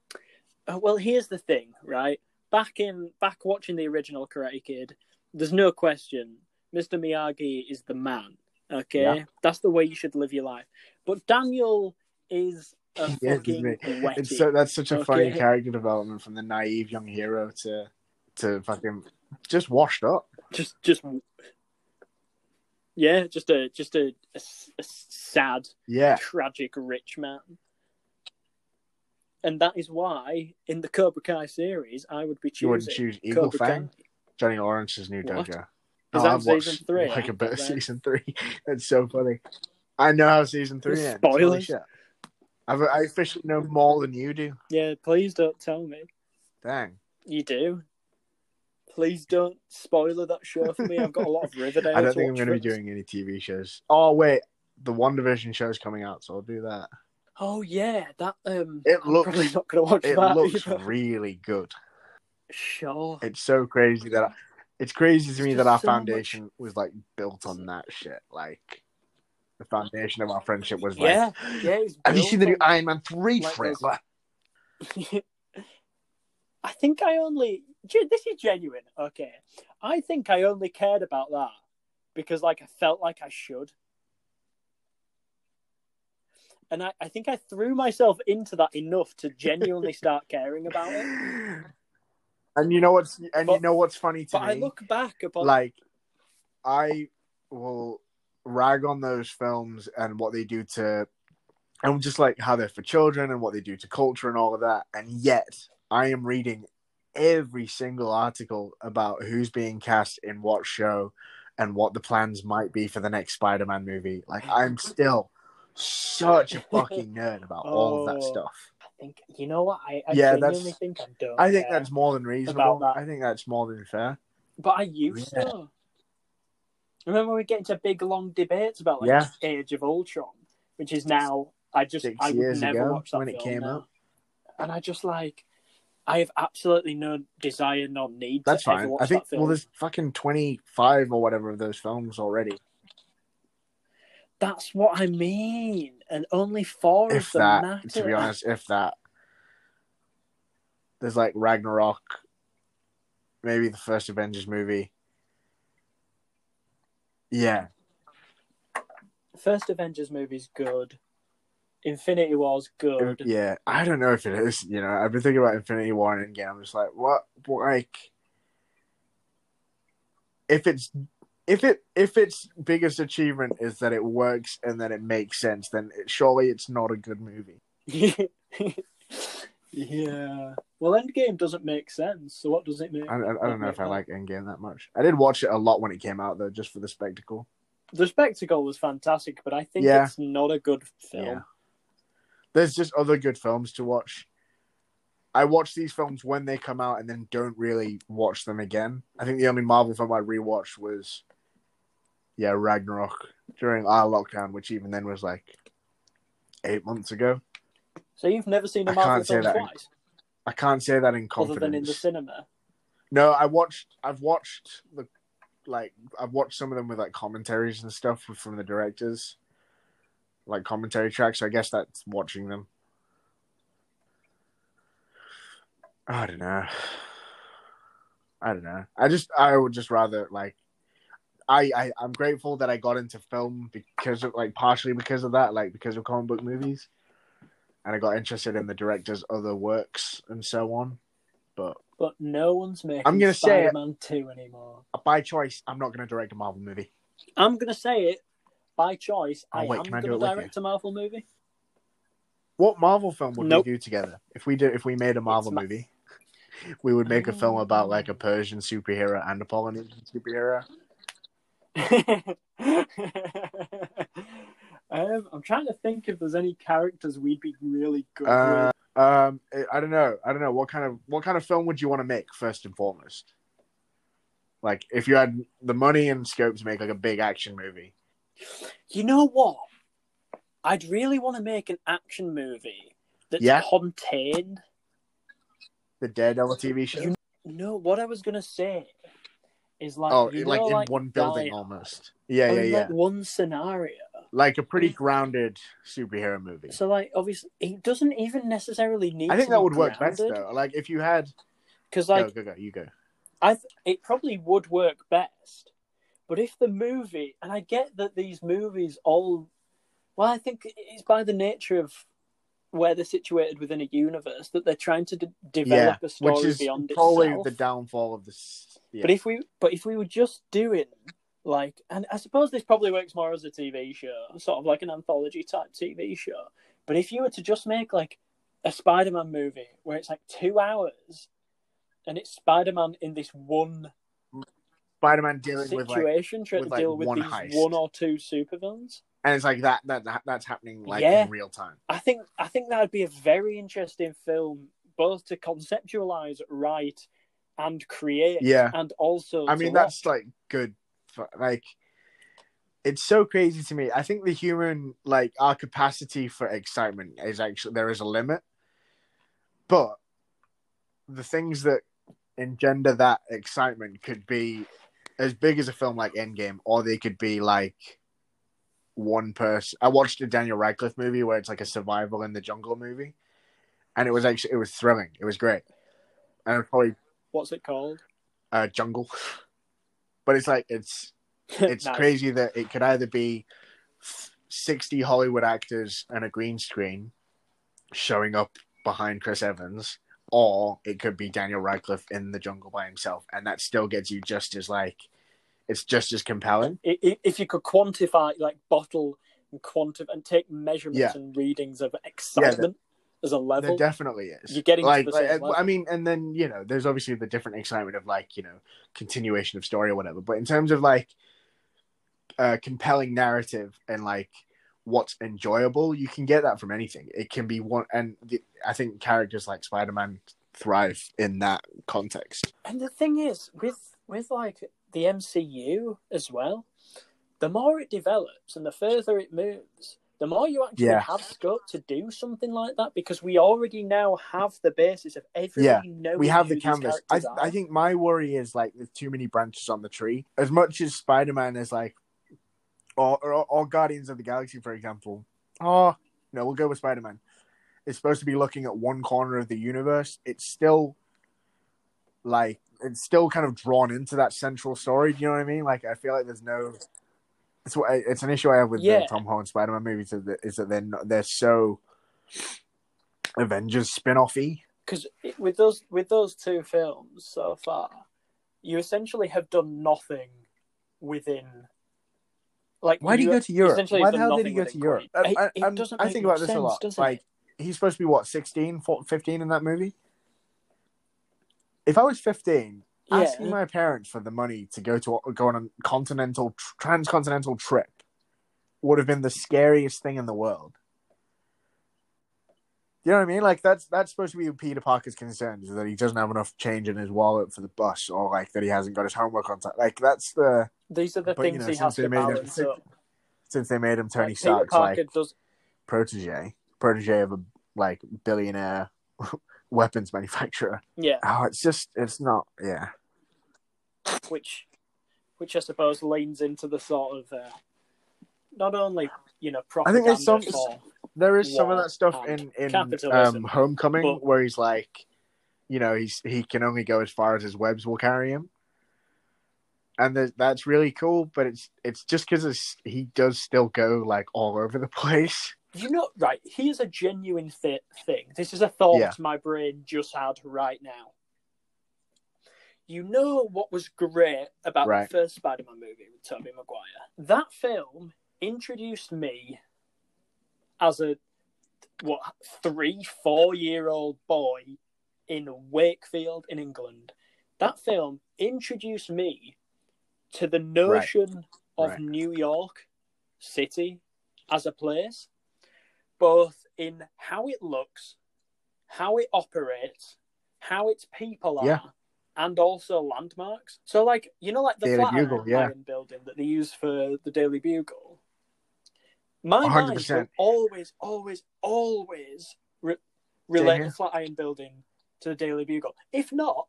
S2: Uh, well, here's the thing, right? back in back watching the original Karate Kid, there's no question Mr. Miyagi is the man. Okay,
S1: Yeah.
S2: that's the way you should live your life. But Daniel is a
S1: Yes,
S2: fucking
S1: isn't it?
S2: wetty.
S1: It's so that's such a funny character development from the naive young hero to to fucking just washed up.
S2: just just yeah, just a just a a sad,
S1: Yeah,
S2: tragic rich man. And that is why in the Cobra Kai series, I would be
S1: you wouldn't
S2: choosing
S1: choose Eagle
S2: Cobra
S1: Fang,
S2: Kai.
S1: Johnny Lawrence's new
S2: What?
S1: dojo.
S2: Is
S1: Oh,
S2: that
S1: I've
S2: season
S1: watched,
S2: three?
S1: Like a bit of season three. [laughs] That's so funny. I know how season three ends.
S2: Spoilers.
S1: I've, I officially know more than you do.
S2: Yeah, please don't tell me.
S1: Dang.
S2: You do. Please don't spoiler that show for me. I've got a lot of [laughs] Riverdale.
S1: I don't think I'm going to be doing any TV shows. Oh wait, the WandaVision show is coming out, so I'll do that.
S2: Oh yeah, that um.
S1: It
S2: I'm
S1: looks-
S2: probably not going to watch
S1: It
S2: that.
S1: looks
S2: either.
S1: really good.
S2: Sure.
S1: It's so crazy that I, it's crazy to me that our
S2: so much-
S1: foundation was like built on that shit. Like the foundation of our friendship was like.
S2: Yeah, yeah.
S1: Have you seen the new
S2: on-
S1: Iron Man three
S2: like
S1: trailer? [laughs]
S2: I think I only. This is genuine. Okay, I think I only cared about that because, like, I felt like I should, and I, I think I threw myself into that enough to genuinely start caring about it. [laughs]
S1: And you know what's and you know what's funny to
S2: But
S1: me?
S2: I look back upon
S1: like I will rag on those films and what they do to and just like how they're for children and what they do to culture and all of that. And yet I am reading every single article about who's being cast in what show and what the plans might be for the next Spider-Man movie. Like I'm [laughs] still such a fucking [laughs] nerd about all of that
S2: Oh.
S1: stuff.
S2: I think you know what I, I
S1: Yeah,
S2: genuinely
S1: that's-
S2: think I don't.
S1: I think that's more than reasonable.
S2: that.
S1: I think that's more than fair.
S2: But I used
S1: Yeah.
S2: to. Remember we get into big long debates about like
S1: Yeah.
S2: Age of Ultron, which is now I just
S1: Six
S2: I would never watch that
S1: when it
S2: film
S1: came
S2: now.
S1: out.
S2: and I just like I have absolutely no desire nor need
S1: That's
S2: to ever
S1: fine. I think well, there's fucking twenty five or whatever of those films already.
S2: That's what I mean, and only four
S1: If
S2: of them
S1: that,
S2: matter.
S1: to be honest, if that. There's like Ragnarok, maybe the first Avengers movie. Yeah,
S2: First Avengers movie's good. Infinity War's good.
S1: yeah. I don't know if it is. You know, I've been thinking about Infinity War and Endgame. I'm just like, what? Like, if it's if it if its biggest achievement is that it works and that it makes sense, then it, surely it's not a good movie. [laughs]
S2: yeah. Well, Endgame doesn't make sense. So what does it make?
S1: I, I, I don't know if I like Endgame that much. I did watch it a lot when it came out though, just for the spectacle.
S2: The spectacle was fantastic, but I think
S1: Yeah.
S2: it's not a good film.
S1: Yeah. There's just other good films to watch. I watch these films when they come out and then don't really watch them again. I think the only Marvel film I rewatched was yeah, Ragnarok during our lockdown, which even then was like eight months ago.
S2: So you've never seen a
S1: I
S2: Marvel
S1: can't say
S2: film
S1: that.
S2: twice,
S1: I can't say that in confidence.
S2: other than in the cinema.
S1: No, I watched. I've watched the like. I've watched some of them with like commentaries and stuff from the directors, like commentary tracks. So I guess that's watching them. I don't know. I don't know. I just. I would just rather like. I, I I'm grateful that I got into film because of like partially because of that, like because of comic book movies, and I got interested in the director's other works and so on. But
S2: But no one's making
S1: I'm gonna say it.
S2: Spider-Man two anymore.
S1: by choice, I'm not going to direct a Marvel movie.
S2: I'm gonna say it by choice.
S1: Oh,
S2: I
S1: wait,
S2: am
S1: I
S2: gonna direct a Marvel movie.
S1: What Marvel film would
S2: Nope.
S1: we do together? If we did, if we made a Marvel
S2: ma-
S1: movie, we would make a film about like a Persian superhero and a Polynesian superhero. [laughs]
S2: um, I'm trying to think if there's any characters we'd be really good
S1: Uh,
S2: with.
S1: um, I don't know. I don't know what kind of what kind of film would you want to make first and foremost. Like, if you had the money and scope to make like a big action movie,
S2: You know what? I'd really want to make an action movie that's
S1: Yeah.
S2: contained.
S1: the Daredevil TV show.
S2: You- No, what I was gonna say is like
S1: oh,
S2: you
S1: like
S2: know,
S1: in
S2: like
S1: one building almost. Yeah, yeah, yeah.
S2: Like one scenario.
S1: Like a pretty grounded superhero movie.
S2: So like obviously it doesn't even necessarily need.
S1: I think that would work best though. Like if you had,
S2: because like
S1: go, go, go. You go.
S2: I th- it probably would work best. But if the movie, and I get that these movies all, well, I think it's by the nature of where they're situated within a universe that they're trying to de- develop a story
S1: which is
S2: beyond
S1: probably
S2: itself.
S1: the downfall of this. Yeah.
S2: But if we, but if we were just doing like, and I suppose this probably works more as a TV show, sort of like an anthology type TV show. But if you were to just make like a Spider-Man movie where it's like two hours, and it's Spider-Man in this one
S1: Spider-Man dealing with like,
S2: situation, trying
S1: with,
S2: to
S1: like,
S2: deal with
S1: one
S2: these
S1: heist.
S2: one or two supervillains.
S1: and it's like that that, that that's happening like
S2: Yeah.
S1: in real time.
S2: I think I think that would be a very interesting film, both to conceptualize, write, and create.
S1: Yeah.
S2: and also.
S1: I mean,
S2: watch.
S1: that's like good. For, like, it's so crazy to me. I think the human, like, our capacity for excitement is actually there is a limit, but the things that engender that excitement could be as big as a film like Endgame, or they could be like one person. I watched a Daniel Radcliffe movie where it's like a survival in the jungle movie, and it was actually it was thrilling. It was great, and it was probably
S2: what's it called?
S1: uh, jungle. [laughs] But it's like it's [laughs] it's
S2: Nice.
S1: crazy that it could either be sixty Hollywood actors and a green screen showing up behind Chris Evans, or it could be Daniel Radcliffe in the jungle by himself, and that still gets you just as like it's just as compelling.
S2: If you could quantify, like, bottle and quantify and take measurements
S1: Yeah.
S2: and readings of excitement as a level, There
S1: definitely is.
S2: You're getting to
S1: like, like,
S2: level.
S1: I mean, and then you know, there's obviously the different excitement of like you know continuation of story or whatever. But in terms of like uh, compelling narrative and like what's enjoyable, you can get that from anything. It can be one, and the, I think characters like Spider-Man thrive in that context.
S2: And the thing is, with with like the MCU as well, the more it develops and the further it moves, the more you actually
S1: Yeah.
S2: have scope to do something like that because we already now have the basis of everybody knowing
S1: we have the canvas. I. I think my worry is like there's too many branches on the tree. As much as Spider Man is like, or, or or Guardians of the Galaxy, for example. Oh no, we'll go with Spider Man. It's supposed to be looking at one corner of the universe. It's still like it's still kind of drawn into that central story. Do you know what I mean? Like I feel like there's no. It's what it's an issue I have with
S2: Yeah.
S1: the Tom Holland Spider Man movies is that, is that they're not, they're so Avengers spin offy.
S2: because with those with those two films so far, you essentially have done nothing within. Like
S1: Why did he
S2: you
S1: go to Europe?
S2: essentially
S1: Why the hell did he go to Europe?
S2: Queen.
S1: I,
S2: It- it
S1: I,
S2: doesn't
S1: I think about
S2: much
S1: this a lot. Like he's supposed to be what 16, 14, 15 in that movie. If I was fifteen,
S2: Yeah.
S1: asking my parents for the money to go to go on a continental transcontinental trip would have been the scariest thing in the world. You know what I mean? Like that's that's supposed to be Peter Parker's concern is that he doesn't have enough change in his wallet for the bus, or like that he hasn't got his homework on time. Like that's the
S2: These are the
S1: But, you
S2: things
S1: know,
S2: he has to
S1: made him-
S2: up.
S1: since they made him Tony
S2: Like,
S1: Stark's like
S2: does
S1: protege, protege of a like billionaire [laughs] weapons manufacturer.
S2: yeah,
S1: Oh, it's just it's not. Yeah,
S2: which which I suppose leans into the sort of uh, not only you know
S1: I
S2: propaganda
S1: think there's some-
S2: for
S1: there is some of that stuff in in um, Homecoming
S2: but-
S1: where he's like, you know, he's he can only go as far as his webs will carry him, and th- that's really cool. But it's it's just because he does still go like all over the [laughs] place.
S2: you know right. Here's a genuine th- thing. This is a thought
S1: Yeah.
S2: my brain just had right now. You know what was great about
S1: Right.
S2: the first Spider-Man movie with Tobey Maguire? That film introduced me as a what three, four year old boy in Wakefield in England. That film introduced me to the notion of
S1: Right.
S2: New York City as a place, both in how it looks, how it operates, how its people are,
S1: Yeah.
S2: and also landmarks. So, like you know, like the
S1: Daily
S2: Flatiron
S1: Bugle, yeah.
S2: building that they use for the Daily Bugle. My
S1: A hundred
S2: mind will always, always, always re- relate the Flatiron building to the Daily Bugle. If not,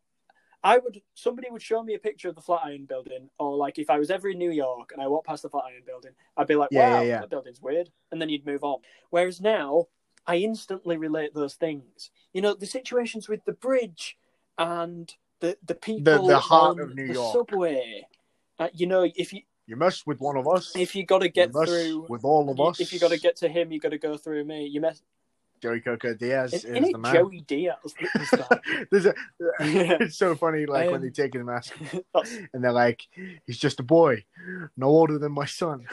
S2: I would somebody would show me a picture of the Flatiron building, or like if I was ever in New York and I walked past the Flatiron building, I'd be like,
S1: Yeah,
S2: "Wow,
S1: yeah, yeah.
S2: that building's weird," and then you'd move on. Whereas now, I instantly relate those things. You know, the situations with the bridge and the the people
S1: the heart
S2: on
S1: of New
S2: the
S1: York.
S2: subway. Uh, you know, if you
S1: You mess with one of us.
S2: if you got to get through,
S1: with all of us.
S2: if you got to get to him, you got to go through me. You mess.
S1: Joey Coco Diaz is
S2: it
S1: the man.
S2: Joey Diaz? that was that? [laughs]
S1: There's a, [laughs] it's so funny, like when
S2: Um,
S1: they take his mask [laughs] and they're like, "He's just a boy, no older than my son,"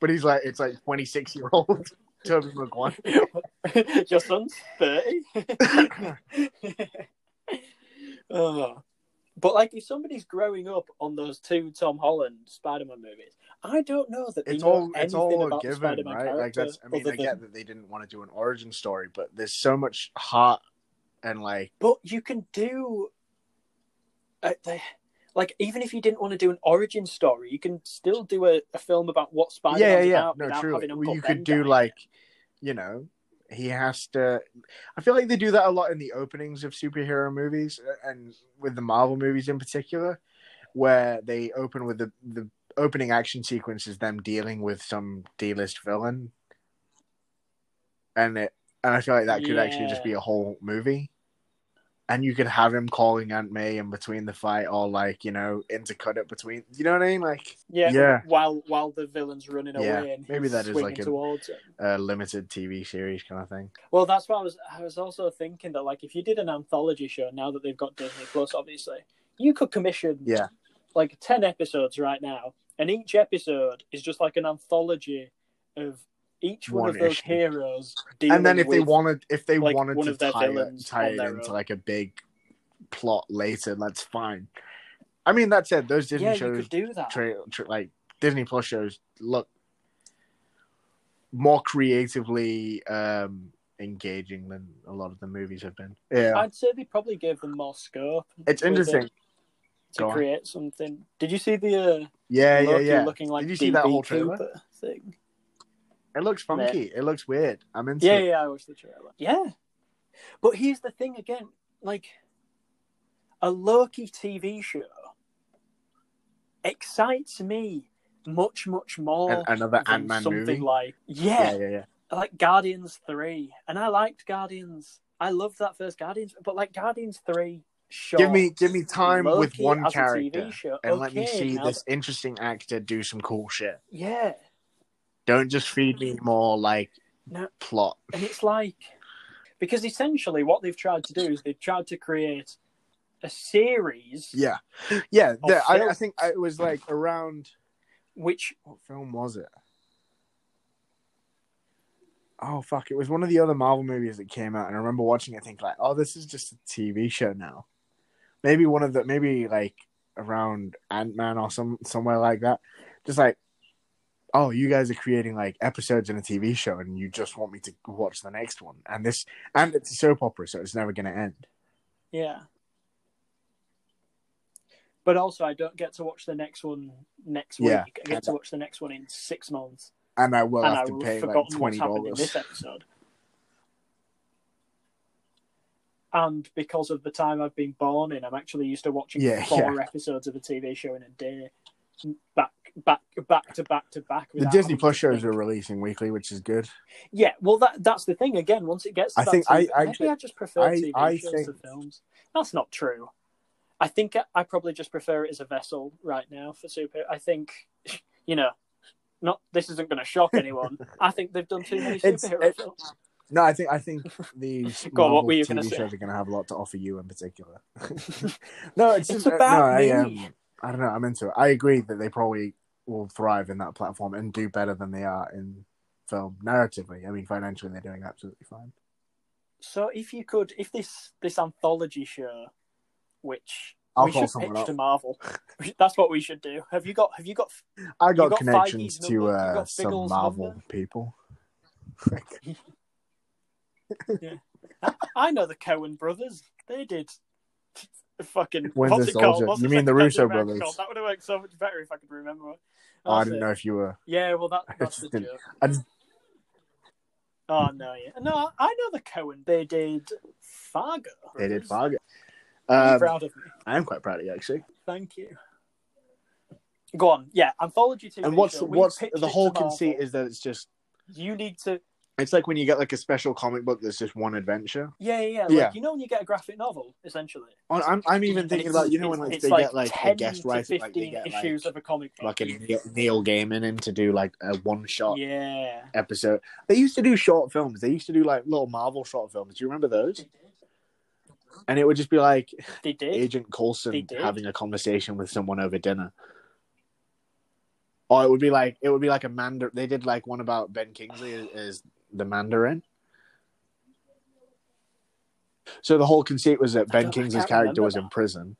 S1: but he's like, it's like 26 year old Tobey Maguire.
S2: Your son's 30. oh. But like, if somebody's growing up on those two Tom Holland Spider-Man movies, I don't know that they
S1: It's
S2: know
S1: all it's
S2: anything
S1: all a given,
S2: Spider-Man
S1: right? Like that's. I mean, I get
S2: than-
S1: that they didn't want to do an origin story, but there's so much heart and like
S2: But you can do, uh, the, like, even if you didn't want to do an origin story, you can still do a, a film about what Spider-Man's
S1: yeah, yeah,
S2: about
S1: No,
S2: without having
S1: Well, you
S2: Ben
S1: could do like, you know, he has to. I feel like they do that a lot in the openings of superhero movies, uh, and with the Marvel movies in particular, where they open with the the opening action sequence is them dealing with some D-list villain, and it and I feel like that could actually just be a whole movie. And you could have him calling Aunt May in between the fight, or like you know, intercut it between. You know what I mean? Like
S2: Yeah,
S1: Yeah.
S2: While while the villain's running
S1: Yeah,
S2: away and
S1: maybe that is like a- a limited TV series kind of thing.
S2: Well, that's what I was. I was also thinking that, like, if you did an anthology show now that they've got Disney Plus, obviously, you could commission
S1: Yeah.
S2: like ten episodes right now, and each episode is just like an anthology of each one,
S1: One
S2: of those heroes.
S1: and then if they wanted if they
S2: like,
S1: wanted to tie it, tie it into
S2: own.
S1: like a big plot later that's fine i mean that said those disney
S2: yeah, you
S1: shows
S2: could do that.
S1: tra- tra- like disney plus shows look more creatively um engaging than a lot of the movies have been yeah
S2: I'd say they probably gave them more scope.
S1: it's interesting
S2: it
S1: Go
S2: to
S1: on.
S2: create something. Did you see the uh,
S1: yeah yeah
S2: Loki
S1: yeah
S2: looking like
S1: Did you see that whole trailer?
S2: Thing?
S1: It looks funky. it looks weird. I'm into
S2: Yeah,
S1: it.
S2: yeah, I watched the trailer. Yeah, but here's the thing again: like a Loki TV show excites me much, much more.
S1: An- another
S2: than
S1: ant-man
S2: something
S1: movie?
S2: like
S1: yeah
S2: yeah,
S1: yeah yeah.
S2: like Guardians Three, and I liked Guardians. I loved that first Guardians, but like Guardians Three. Shot,
S1: give me give me time with one character and let me see
S2: now
S1: this interesting actor do some cool shit.
S2: Yeah,
S1: Don't just feed me more like
S2: No.
S1: plot.
S2: And it's like because essentially what they've tried to do is they've tried to create a series
S1: Yeah, yeah.
S2: Of
S1: the- I, I think it was like around
S2: which
S1: what film was it? Oh fuck! It was one of the other Marvel movies that came out, and I remember watching it, think like, "Oh, this is just a TV show now." Maybe one of the maybe like around Ant Man or some somewhere like that. Just like, oh, you guys are creating like episodes in a TV show, and you just want me to watch the next one, and this and it's a soap opera, so it's never going to end.
S2: yeah. But also I don't get to watch the next one next week.
S1: Yeah.
S2: I get to watch the next one in six months.
S1: And I will
S2: and I
S1: have to pay like twenty
S2: what's happened in
S1: dollars.
S2: this episode. And because of the time I've been born in, I'm actually used to watching
S1: Yeah, [laughs]
S2: four episodes of a TV show in a day, back, back, back to back to back.
S1: The Disney Plus shows are releasing weekly, which is good.
S2: Yeah, well, that that's the thing. Again, once it gets, to
S1: I
S2: that
S1: think
S2: TV,
S1: I- I
S2: maybe I just prefer
S1: I-
S2: TV
S1: I
S2: shows
S1: think-
S2: to films. That's not true. I think I, I probably just prefer it as a vessel right now for super. I think, you know, not this isn't going to shock [laughs] anyone. I think they've done too many superhero
S1: it-
S2: films.
S1: No, I think I think these [laughs]
S2: Go on, what were you
S1: TV
S2: gonna say?
S1: shows are going to have a lot to offer you in particular. [laughs] no, it's,
S2: It's
S1: just,
S2: about
S1: no, I,
S2: me.
S1: um, I don't know. I'm into it. I agree that they probably will thrive in that platform and do better than they are in film narratively. I mean, financially, they're doing absolutely fine.
S2: So if you could, if this this anthology show, which
S1: I'll
S2: we
S1: call
S2: should pitch
S1: up.
S2: to Marvel, [laughs] that's what we should do. Have you got? Have you got?
S1: I got,
S2: got
S1: connections to uh, some Marvel
S2: number?
S1: people. [laughs]
S2: I know the Coen brothers. They did. Fucking
S1: Winter
S2: what's it
S1: Soldier.
S2: called? What's
S1: You mean the Russo brothers?
S2: called? That would have worked so much better if I could remember.
S1: Oh, I didn't
S2: it.
S1: know if you were.
S2: Yeah, well, that, [laughs] that's the joke.
S1: Just,
S2: Oh no, yeah, no, I know the Coen. They did Fargo.
S1: they did. Fargo. Um,
S2: proud of me?
S1: I am quite proud of you, actually.
S2: Thank you. Go on. Yeah, anthology TV
S1: And what's
S2: show.
S1: What's the whole conceit is that it's just
S2: You need to
S1: It's like when you get like a special comic book that's just one adventure.
S2: Yeah, yeah, yeah. Like,
S1: Yeah.
S2: You know when you get a graphic novel, essentially.
S1: I'm I'm even thinking about you know when like they
S2: like
S1: get like
S2: 10
S1: a guest writer,
S2: 15
S1: like they get
S2: issues
S1: like,
S2: of a comic book.
S1: like a Neil, Gaiman in to do like a one shot
S2: Yeah.
S1: episode. They used to do short films. They used to do like little Marvel short films. Do you remember those? And it would just be like. Agent Coulson having a conversation with someone over dinner. Or it would be like it would be like a Mandarin. They did like one about Ben Kingsley as the Mandarin. So the whole conceit was that Ben Kingsley's character was in prison.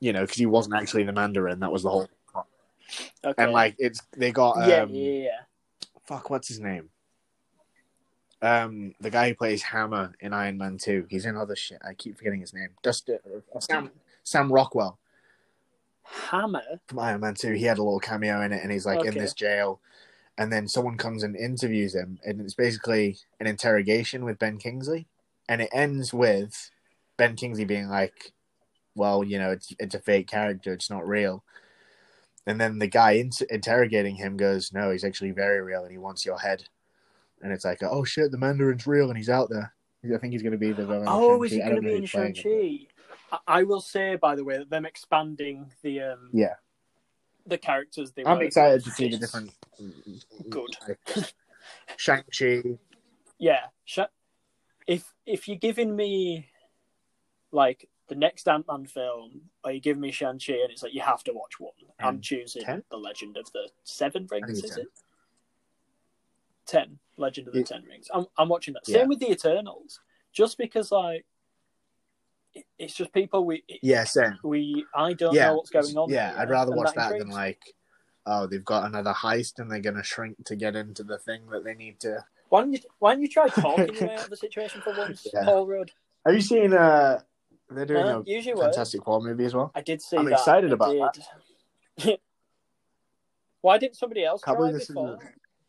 S1: You know, because he wasn't actually the Mandarin. That was the whole.
S2: Okay.
S1: And like it's they got um,
S2: yeah, yeah, yeah.
S1: fuck, what's his name? Um, the guy who plays Hammer in Iron Man Two. He's in other shit. I keep forgetting his name. Dustin, uh, Sam, Sam Rockwell
S2: Hammer.
S1: from Iron Man Two. He had a little cameo in it, and he's like in this jail, and then someone comes and interviews him, and it's basically an interrogation with Ben Kingsley, and it ends with Ben Kingsley being like, "Well, you know, it's it's a fake character. It's not real." And then the guy in- interrogating him goes, "No, he's actually very real, and he wants your head." And it's like, "Oh shit, the Mandarin's real, and he's out there." I think he's going to be the villain.
S2: Oh, is he going to be in Shang. Chi? I, I will say, by the way, that them expanding the um
S1: Yeah,
S2: the characters they
S1: I'm
S2: work
S1: excited to see the different.
S2: Good. [laughs]
S1: Shang Chi.
S2: Yeah, Sha- if if you're giving me like the next Ant Man film, or you give me Shang Chi, and it's like you have to watch one, I'm choosing
S1: ten?
S2: the Legend of the Seven Rings. Is
S1: ten.
S2: it ten? Legend of the
S1: Yeah.
S2: Ten Rings. I'm I'm watching that. Same
S1: Yeah.
S2: with the Eternals, just because like it, it's just people we
S1: Yeah, same.
S2: we I don't
S1: yeah,
S2: know what's going on.
S1: Yeah,
S2: here,
S1: I'd rather watch that, than like, oh, they've got another heist and they're gonna shrink to get into the thing that they need to.
S2: Why don't you Why don't you try talking [laughs] your way out of the situation for once,
S1: Yeah.
S2: Paul Rudd?
S1: Have you seen? uh They're doing a
S2: Use your words.
S1: Fantastic Four movie as well.
S2: I did see
S1: I'm
S2: that.
S1: excited
S2: I
S1: about
S2: did. [laughs] Why didn't somebody else
S1: Can't
S2: try before?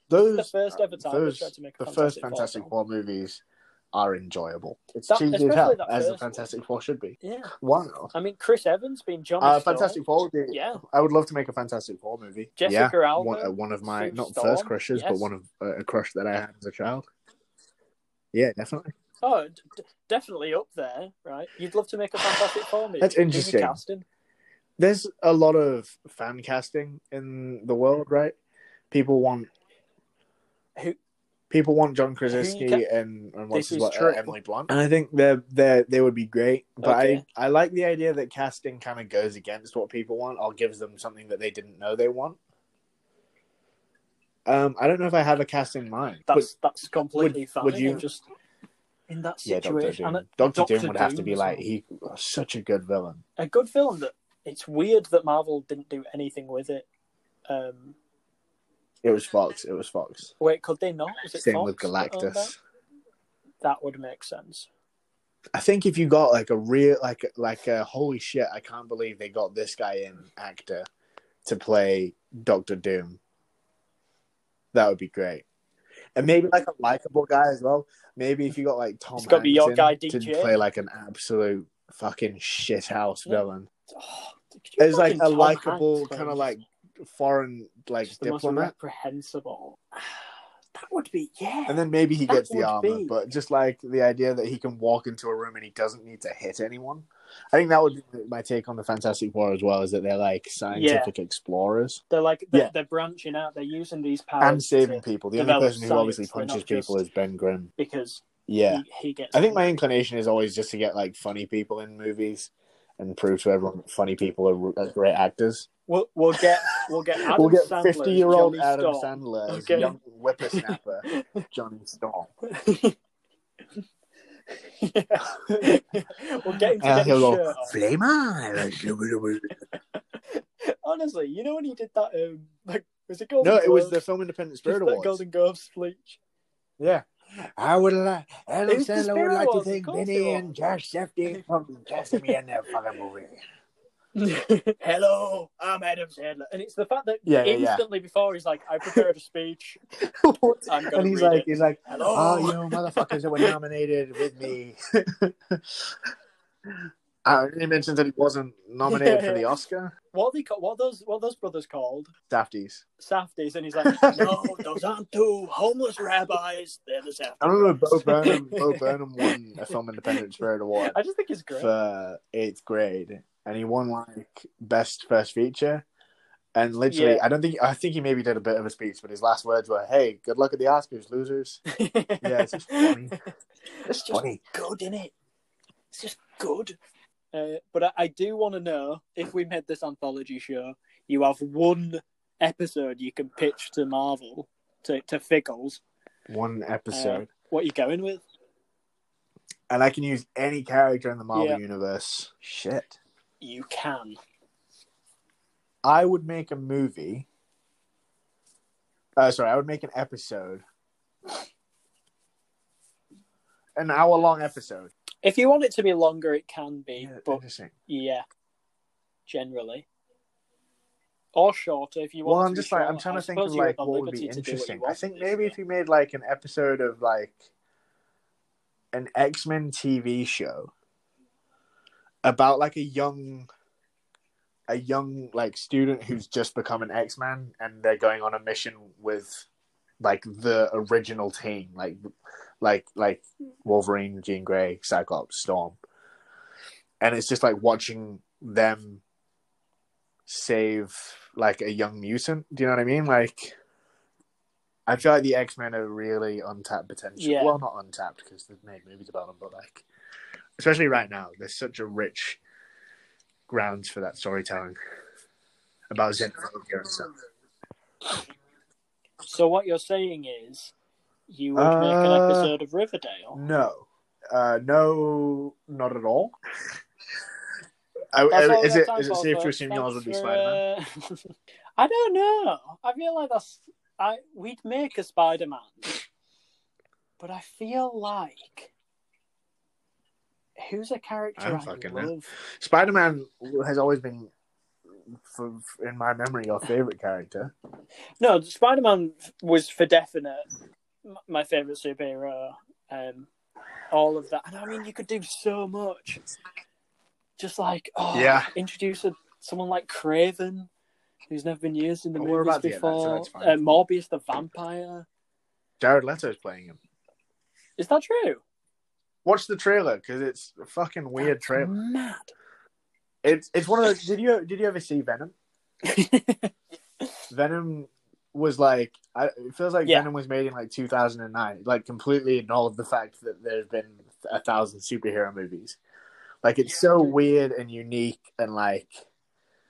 S1: Those
S2: the first ever time
S1: those-
S2: tried to make a
S1: the
S2: Fantastic
S1: first Fantastic. Four movies are enjoyable. It's
S2: That-
S1: cheesy as hell, as the Fantastic Four should be.
S2: Yeah,
S1: Wow.
S2: I mean Chris Evans being Johnny
S1: Uh. Fantastic Four.
S2: Yeah,
S1: I would love to make a Fantastic Four movie.
S2: Jessica
S1: yeah,
S2: Alba,
S1: one, uh, one of my
S2: Sue
S1: not
S2: Storm,
S1: first crushes, but one of uh, a crush that I had as a child. Yeah, definitely.
S2: oh, d- definitely up there, right? You'd love to make a Fantastic Four movie.
S1: That's interesting.
S2: casting.
S1: There's a lot of fan casting in the world, right? People want
S2: Who?
S1: People want John
S2: Who
S1: Krasinski
S2: ca-
S1: and, and what's
S2: This
S1: his
S2: is
S1: what, uh,
S2: true.
S1: Emily Blunt, and I think they're they they would be great. But
S2: Okay.
S1: I I like the idea that casting kind of goes against what people want or gives them something that they didn't know they want. Um, I don't know if I have a cast in mind. but-
S2: That's that's completely fine.
S1: would you-
S2: I'm just in that
S1: yeah, Doctor
S2: situation.
S1: Doom.
S2: and it-
S1: Doctor
S2: Doctor
S1: Doom would have to be like
S2: well.
S1: he such a good villain.
S2: a good film that it's weird that Marvel didn't do anything with it. Um,
S1: It was Fox. It was Fox.
S2: wait, could they not? Was it
S1: Same
S2: Fox
S1: with
S2: That?
S1: Galactus.
S2: that would make sense.
S1: I think if you got like a real like like a holy shit, I can't believe they got this guy in actor to play Doctor Doom. That would be great. And maybe like a likable guy as well. Maybe if you got like Tom
S2: It's gotta be your guy,
S1: to play like an absolute fucking shithouse
S2: Yeah.
S1: villain.
S2: Oh,
S1: It's like a likable kind of like foreign like
S2: just the most
S1: diplomat.
S2: reprehensible? [sighs] That would be yeah.
S1: And then maybe he
S2: That
S1: gets the armor,
S2: be-
S1: but just like the idea that he can walk into a room and he doesn't need to hit anyone. I think that would be my take on the Fantastic Four as well, is that they're like scientific explorers
S2: they're like they're,
S1: Yeah.
S2: they're branching out. They're using these powers
S1: and saving people. The only person who obviously punches people is Ben Grimm.
S2: because
S1: Yeah,
S2: he, he gets.
S1: I think my inclination is always just to get like funny people in movies and prove to everyone that funny people are, are great actors.
S2: we'll we'll get we'll get [laughs] Adam
S1: we'll get fifty-year-old
S2: Johnny
S1: Adam
S2: Storm.
S1: Sandler as
S2: Okay.
S1: young whippersnapper [laughs] Johnny Storm. [laughs]
S2: we'll get him to
S1: And
S2: get his shirt
S1: go,
S2: off.
S1: "Flame on!"
S2: Honestly, you know when he did that, um, like was it Golden
S1: No, it was the Film Independent Spirit
S2: that
S1: Awards.
S2: Golden Globes speech.
S1: Yeah. I would like, Adam Sandler would like to thank Benny and Josh Sefton [laughs] for casting me in that fucking movie. [laughs]
S2: Hello, I'm Adam Sandler, and it's the fact that
S1: Yeah, yeah, yeah.
S2: instantly before he's like, "I prepared a speech." [laughs]
S1: And he's like,
S2: it.
S1: he's like,
S2: Hello.
S1: oh, you know, motherfuckers that were nominated with me. uh, he mentions that he wasn't nominated
S2: Yeah,
S1: for the. Oscar.
S2: What are they called? What those? What those brothers called?
S1: Safdies.
S2: Safdies, and he's like, [laughs] no, those aren't two homeless rabbis. They're the Safdies.
S1: I remember Bo [laughs] Burnham. Bo Burnham won a Film Independent Spirit Award
S2: I just think it's great.
S1: for eighth grade, and he won like best first feature. And literally,
S2: Yeah.
S1: I don't think I think he maybe did a bit of a speech, but his last words were, "Hey, good luck at the Oscars, losers." [laughs] Yeah, it's just funny.
S2: It's just
S1: funny.
S2: good, isn't it? It's just good. Uh, but I, I do want to know if we made this anthology show, you have one episode you can pitch to Marvel to to Figgles.
S1: One episode,
S2: What are you going with?
S1: and I can use any character in the Marvel
S2: Yeah.
S1: universe. Shit.
S2: You can.
S1: I would make a movie. Uh, sorry, I would make an episode, an hour-long episode.
S2: If you want it to be longer, it can be.
S1: Yeah,
S2: but
S1: interesting.
S2: yeah, generally. Or shorter if you want. Well. I'm
S1: just like I'm trying
S2: I
S1: to think of like what would be
S2: liberty to do what you
S1: interesting. I think maybe if you made like an episode of like an X Men TV show about like a young a young like student who's just become an X Man and they're going on a mission with like the original team, like like like Wolverine, Jean Grey, Cyclops, Storm. And it's just like watching them save like a young mutant. Do you know what I mean? Like I feel like the X Men are really untapped potential.
S2: Yeah.
S1: Well, not untapped because they've made movies about them, but like, especially right now, there's such a rich grounds for that storytelling about xenophobia and stuff.
S2: So what you're saying is, you would make an
S1: Uh,
S2: episode of Riverdale.
S1: No, uh, no, not at all. [laughs] I,
S2: all
S1: is it is safe to assume yours would be Spider Man?
S2: uh, [laughs] I don't know. I feel like that's. I we'd make a Spider Man, but I feel like who's a character
S1: I
S2: I,
S1: fucking
S2: love?
S1: Spider Man has always been, for, in my memory, your favorite character.
S2: No, Spider Man was for definite my favorite superhero. Um, all of that, and I mean, you could do so much. Just like, oh,
S1: Yeah.
S2: introduce a, someone like Kraven, who's never been used in the
S1: we're
S2: movies
S1: that, so
S2: before. uh, Morbius the vampire.
S1: Jared Leto's playing him.
S2: Is that true?
S1: Watch the trailer because it's a fucking weird
S2: That's
S1: trailer.
S2: Mad.
S1: It's it's one of those. Did you did you ever see Venom? [laughs] Venom was like I, it feels like
S2: Yeah.
S1: Venom was made in like 2009. Like completely ignored the fact that there's been a thousand superhero movies. Like it's so weird and unique and like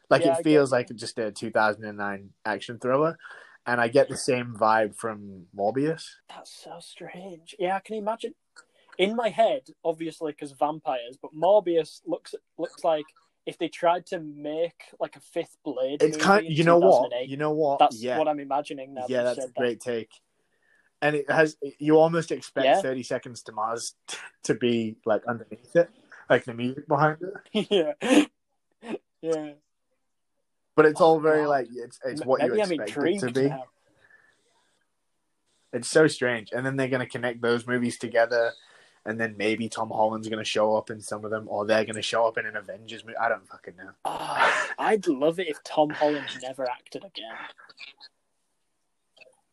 S1: like
S2: Yeah,
S1: it feels like just a 2009 action thriller. And I get the same vibe from Morbius.
S2: That's so strange. Yeah, I can imagine. In my head, obviously, because vampires, but Morbius looks looks like if they tried to make like a fifth Blade.
S1: It's kind.
S2: in
S1: You know what? You know what?
S2: That's
S1: yeah,
S2: what I'm imagining now.
S1: yeah,
S2: that
S1: that's a
S2: said that.
S1: great take. And it has. You almost expect
S2: Yeah.
S1: 30 seconds to Mars [laughs] to be like underneath it, like the music behind it. [laughs]
S2: yeah, yeah.
S1: But it's all oh, very
S2: Wow.
S1: like it's it's what
S2: Maybe
S1: you expect it to be.
S2: now.
S1: It's so strange. And then they're going to connect those movies together. And then maybe Tom Holland's going to show up in some of them, or they're going to show up in an Avengers movie. I don't fucking know.
S2: Ah, I'd love it if Tom Holland never acted again.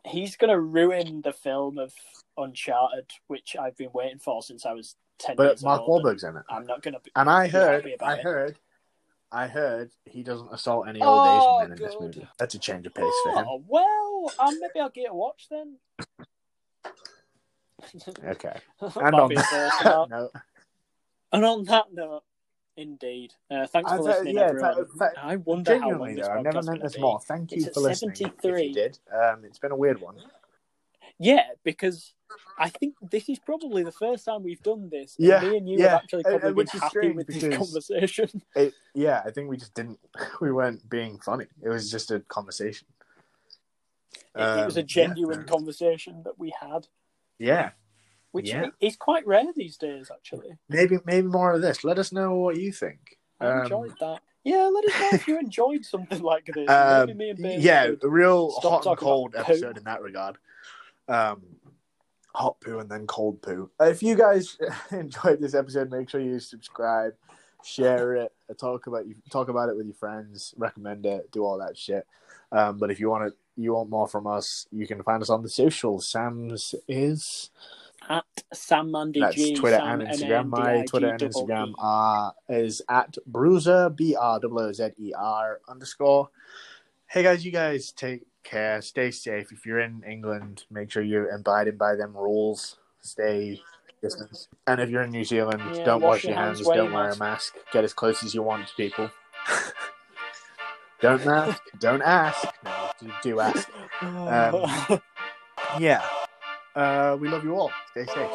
S2: He's gonna ruin the film of Uncharted, which I've been waiting for since I was ten
S1: But Mark
S2: old.
S1: Wahlberg's in it.
S2: I'm not gonna. Be...
S1: And I heard, I
S2: it.
S1: heard, I heard he doesn't assault any old
S2: Oh,
S1: Asian men in this movie. That's a change of pace for him.
S2: Oh well, um, maybe I'll get a watch then.
S1: Okay. [laughs] And on,
S2: be first [laughs] note.
S1: no,
S2: and on that note, indeed, uh, thanks for
S1: tell-
S2: listening,
S1: yeah,
S2: everyone.
S1: th- th-
S2: I wonder how long
S1: genuinely
S2: this
S1: though, I've never meant
S2: gonna
S1: this
S2: be.
S1: more. Thank you
S2: It's at
S1: for listening. If
S2: 73.
S1: you did, um, it's been a weird one.
S2: Yeah, because I think this is probably the first time we've done this. and
S1: Yeah,
S2: me and you
S1: yeah,
S2: have actually
S1: and-
S2: probably
S1: and
S2: been
S1: is
S2: happy with this conversation. [laughs]
S1: It, yeah, I think we just didn't. We weren't being funny. It was just a conversation.
S2: It, it was a
S1: Um,
S2: genuine
S1: yeah.
S2: conversation that we had,
S1: Yeah,
S2: which
S1: Yeah.
S2: is quite rare these days. Actually,
S1: maybe maybe more of this. Let us know what you think.
S2: I
S1: Um,
S2: enjoyed that. Yeah, let us know if you enjoyed something like this. [laughs]
S1: Um,
S2: Maybe me and Bailey
S1: yeah, a real hot and cold
S2: about poo.
S1: episode in that regard. Um, hot poo and then cold poo. If you guys [laughs] enjoyed this episode, make sure you subscribe. share it, talk about you, talk about it with your friends, recommend it, do all that shit. Um, but if you want to, you want more from us, you can find us on the socials. Sam's is
S2: At Sam Mandy
S1: that's
S2: G.
S1: Twitter
S2: Sam
S1: and Instagram. My Twitter and Instagram are is at Bruiser B R O Z E R underscore. Hey guys, you guys take care, stay safe. If you're in England, make sure you're abiding by them rules. Stay distance. And if you're in New Zealand,
S2: Yeah,
S1: don't
S2: wash
S1: wash
S2: your hands,
S1: hands, don't wear a
S2: mask.
S1: mask, get as close as you want to people. [laughs] don't ask, don't ask. No, do, do ask. [laughs] Um, yeah. Uh, we love you all. Stay safe.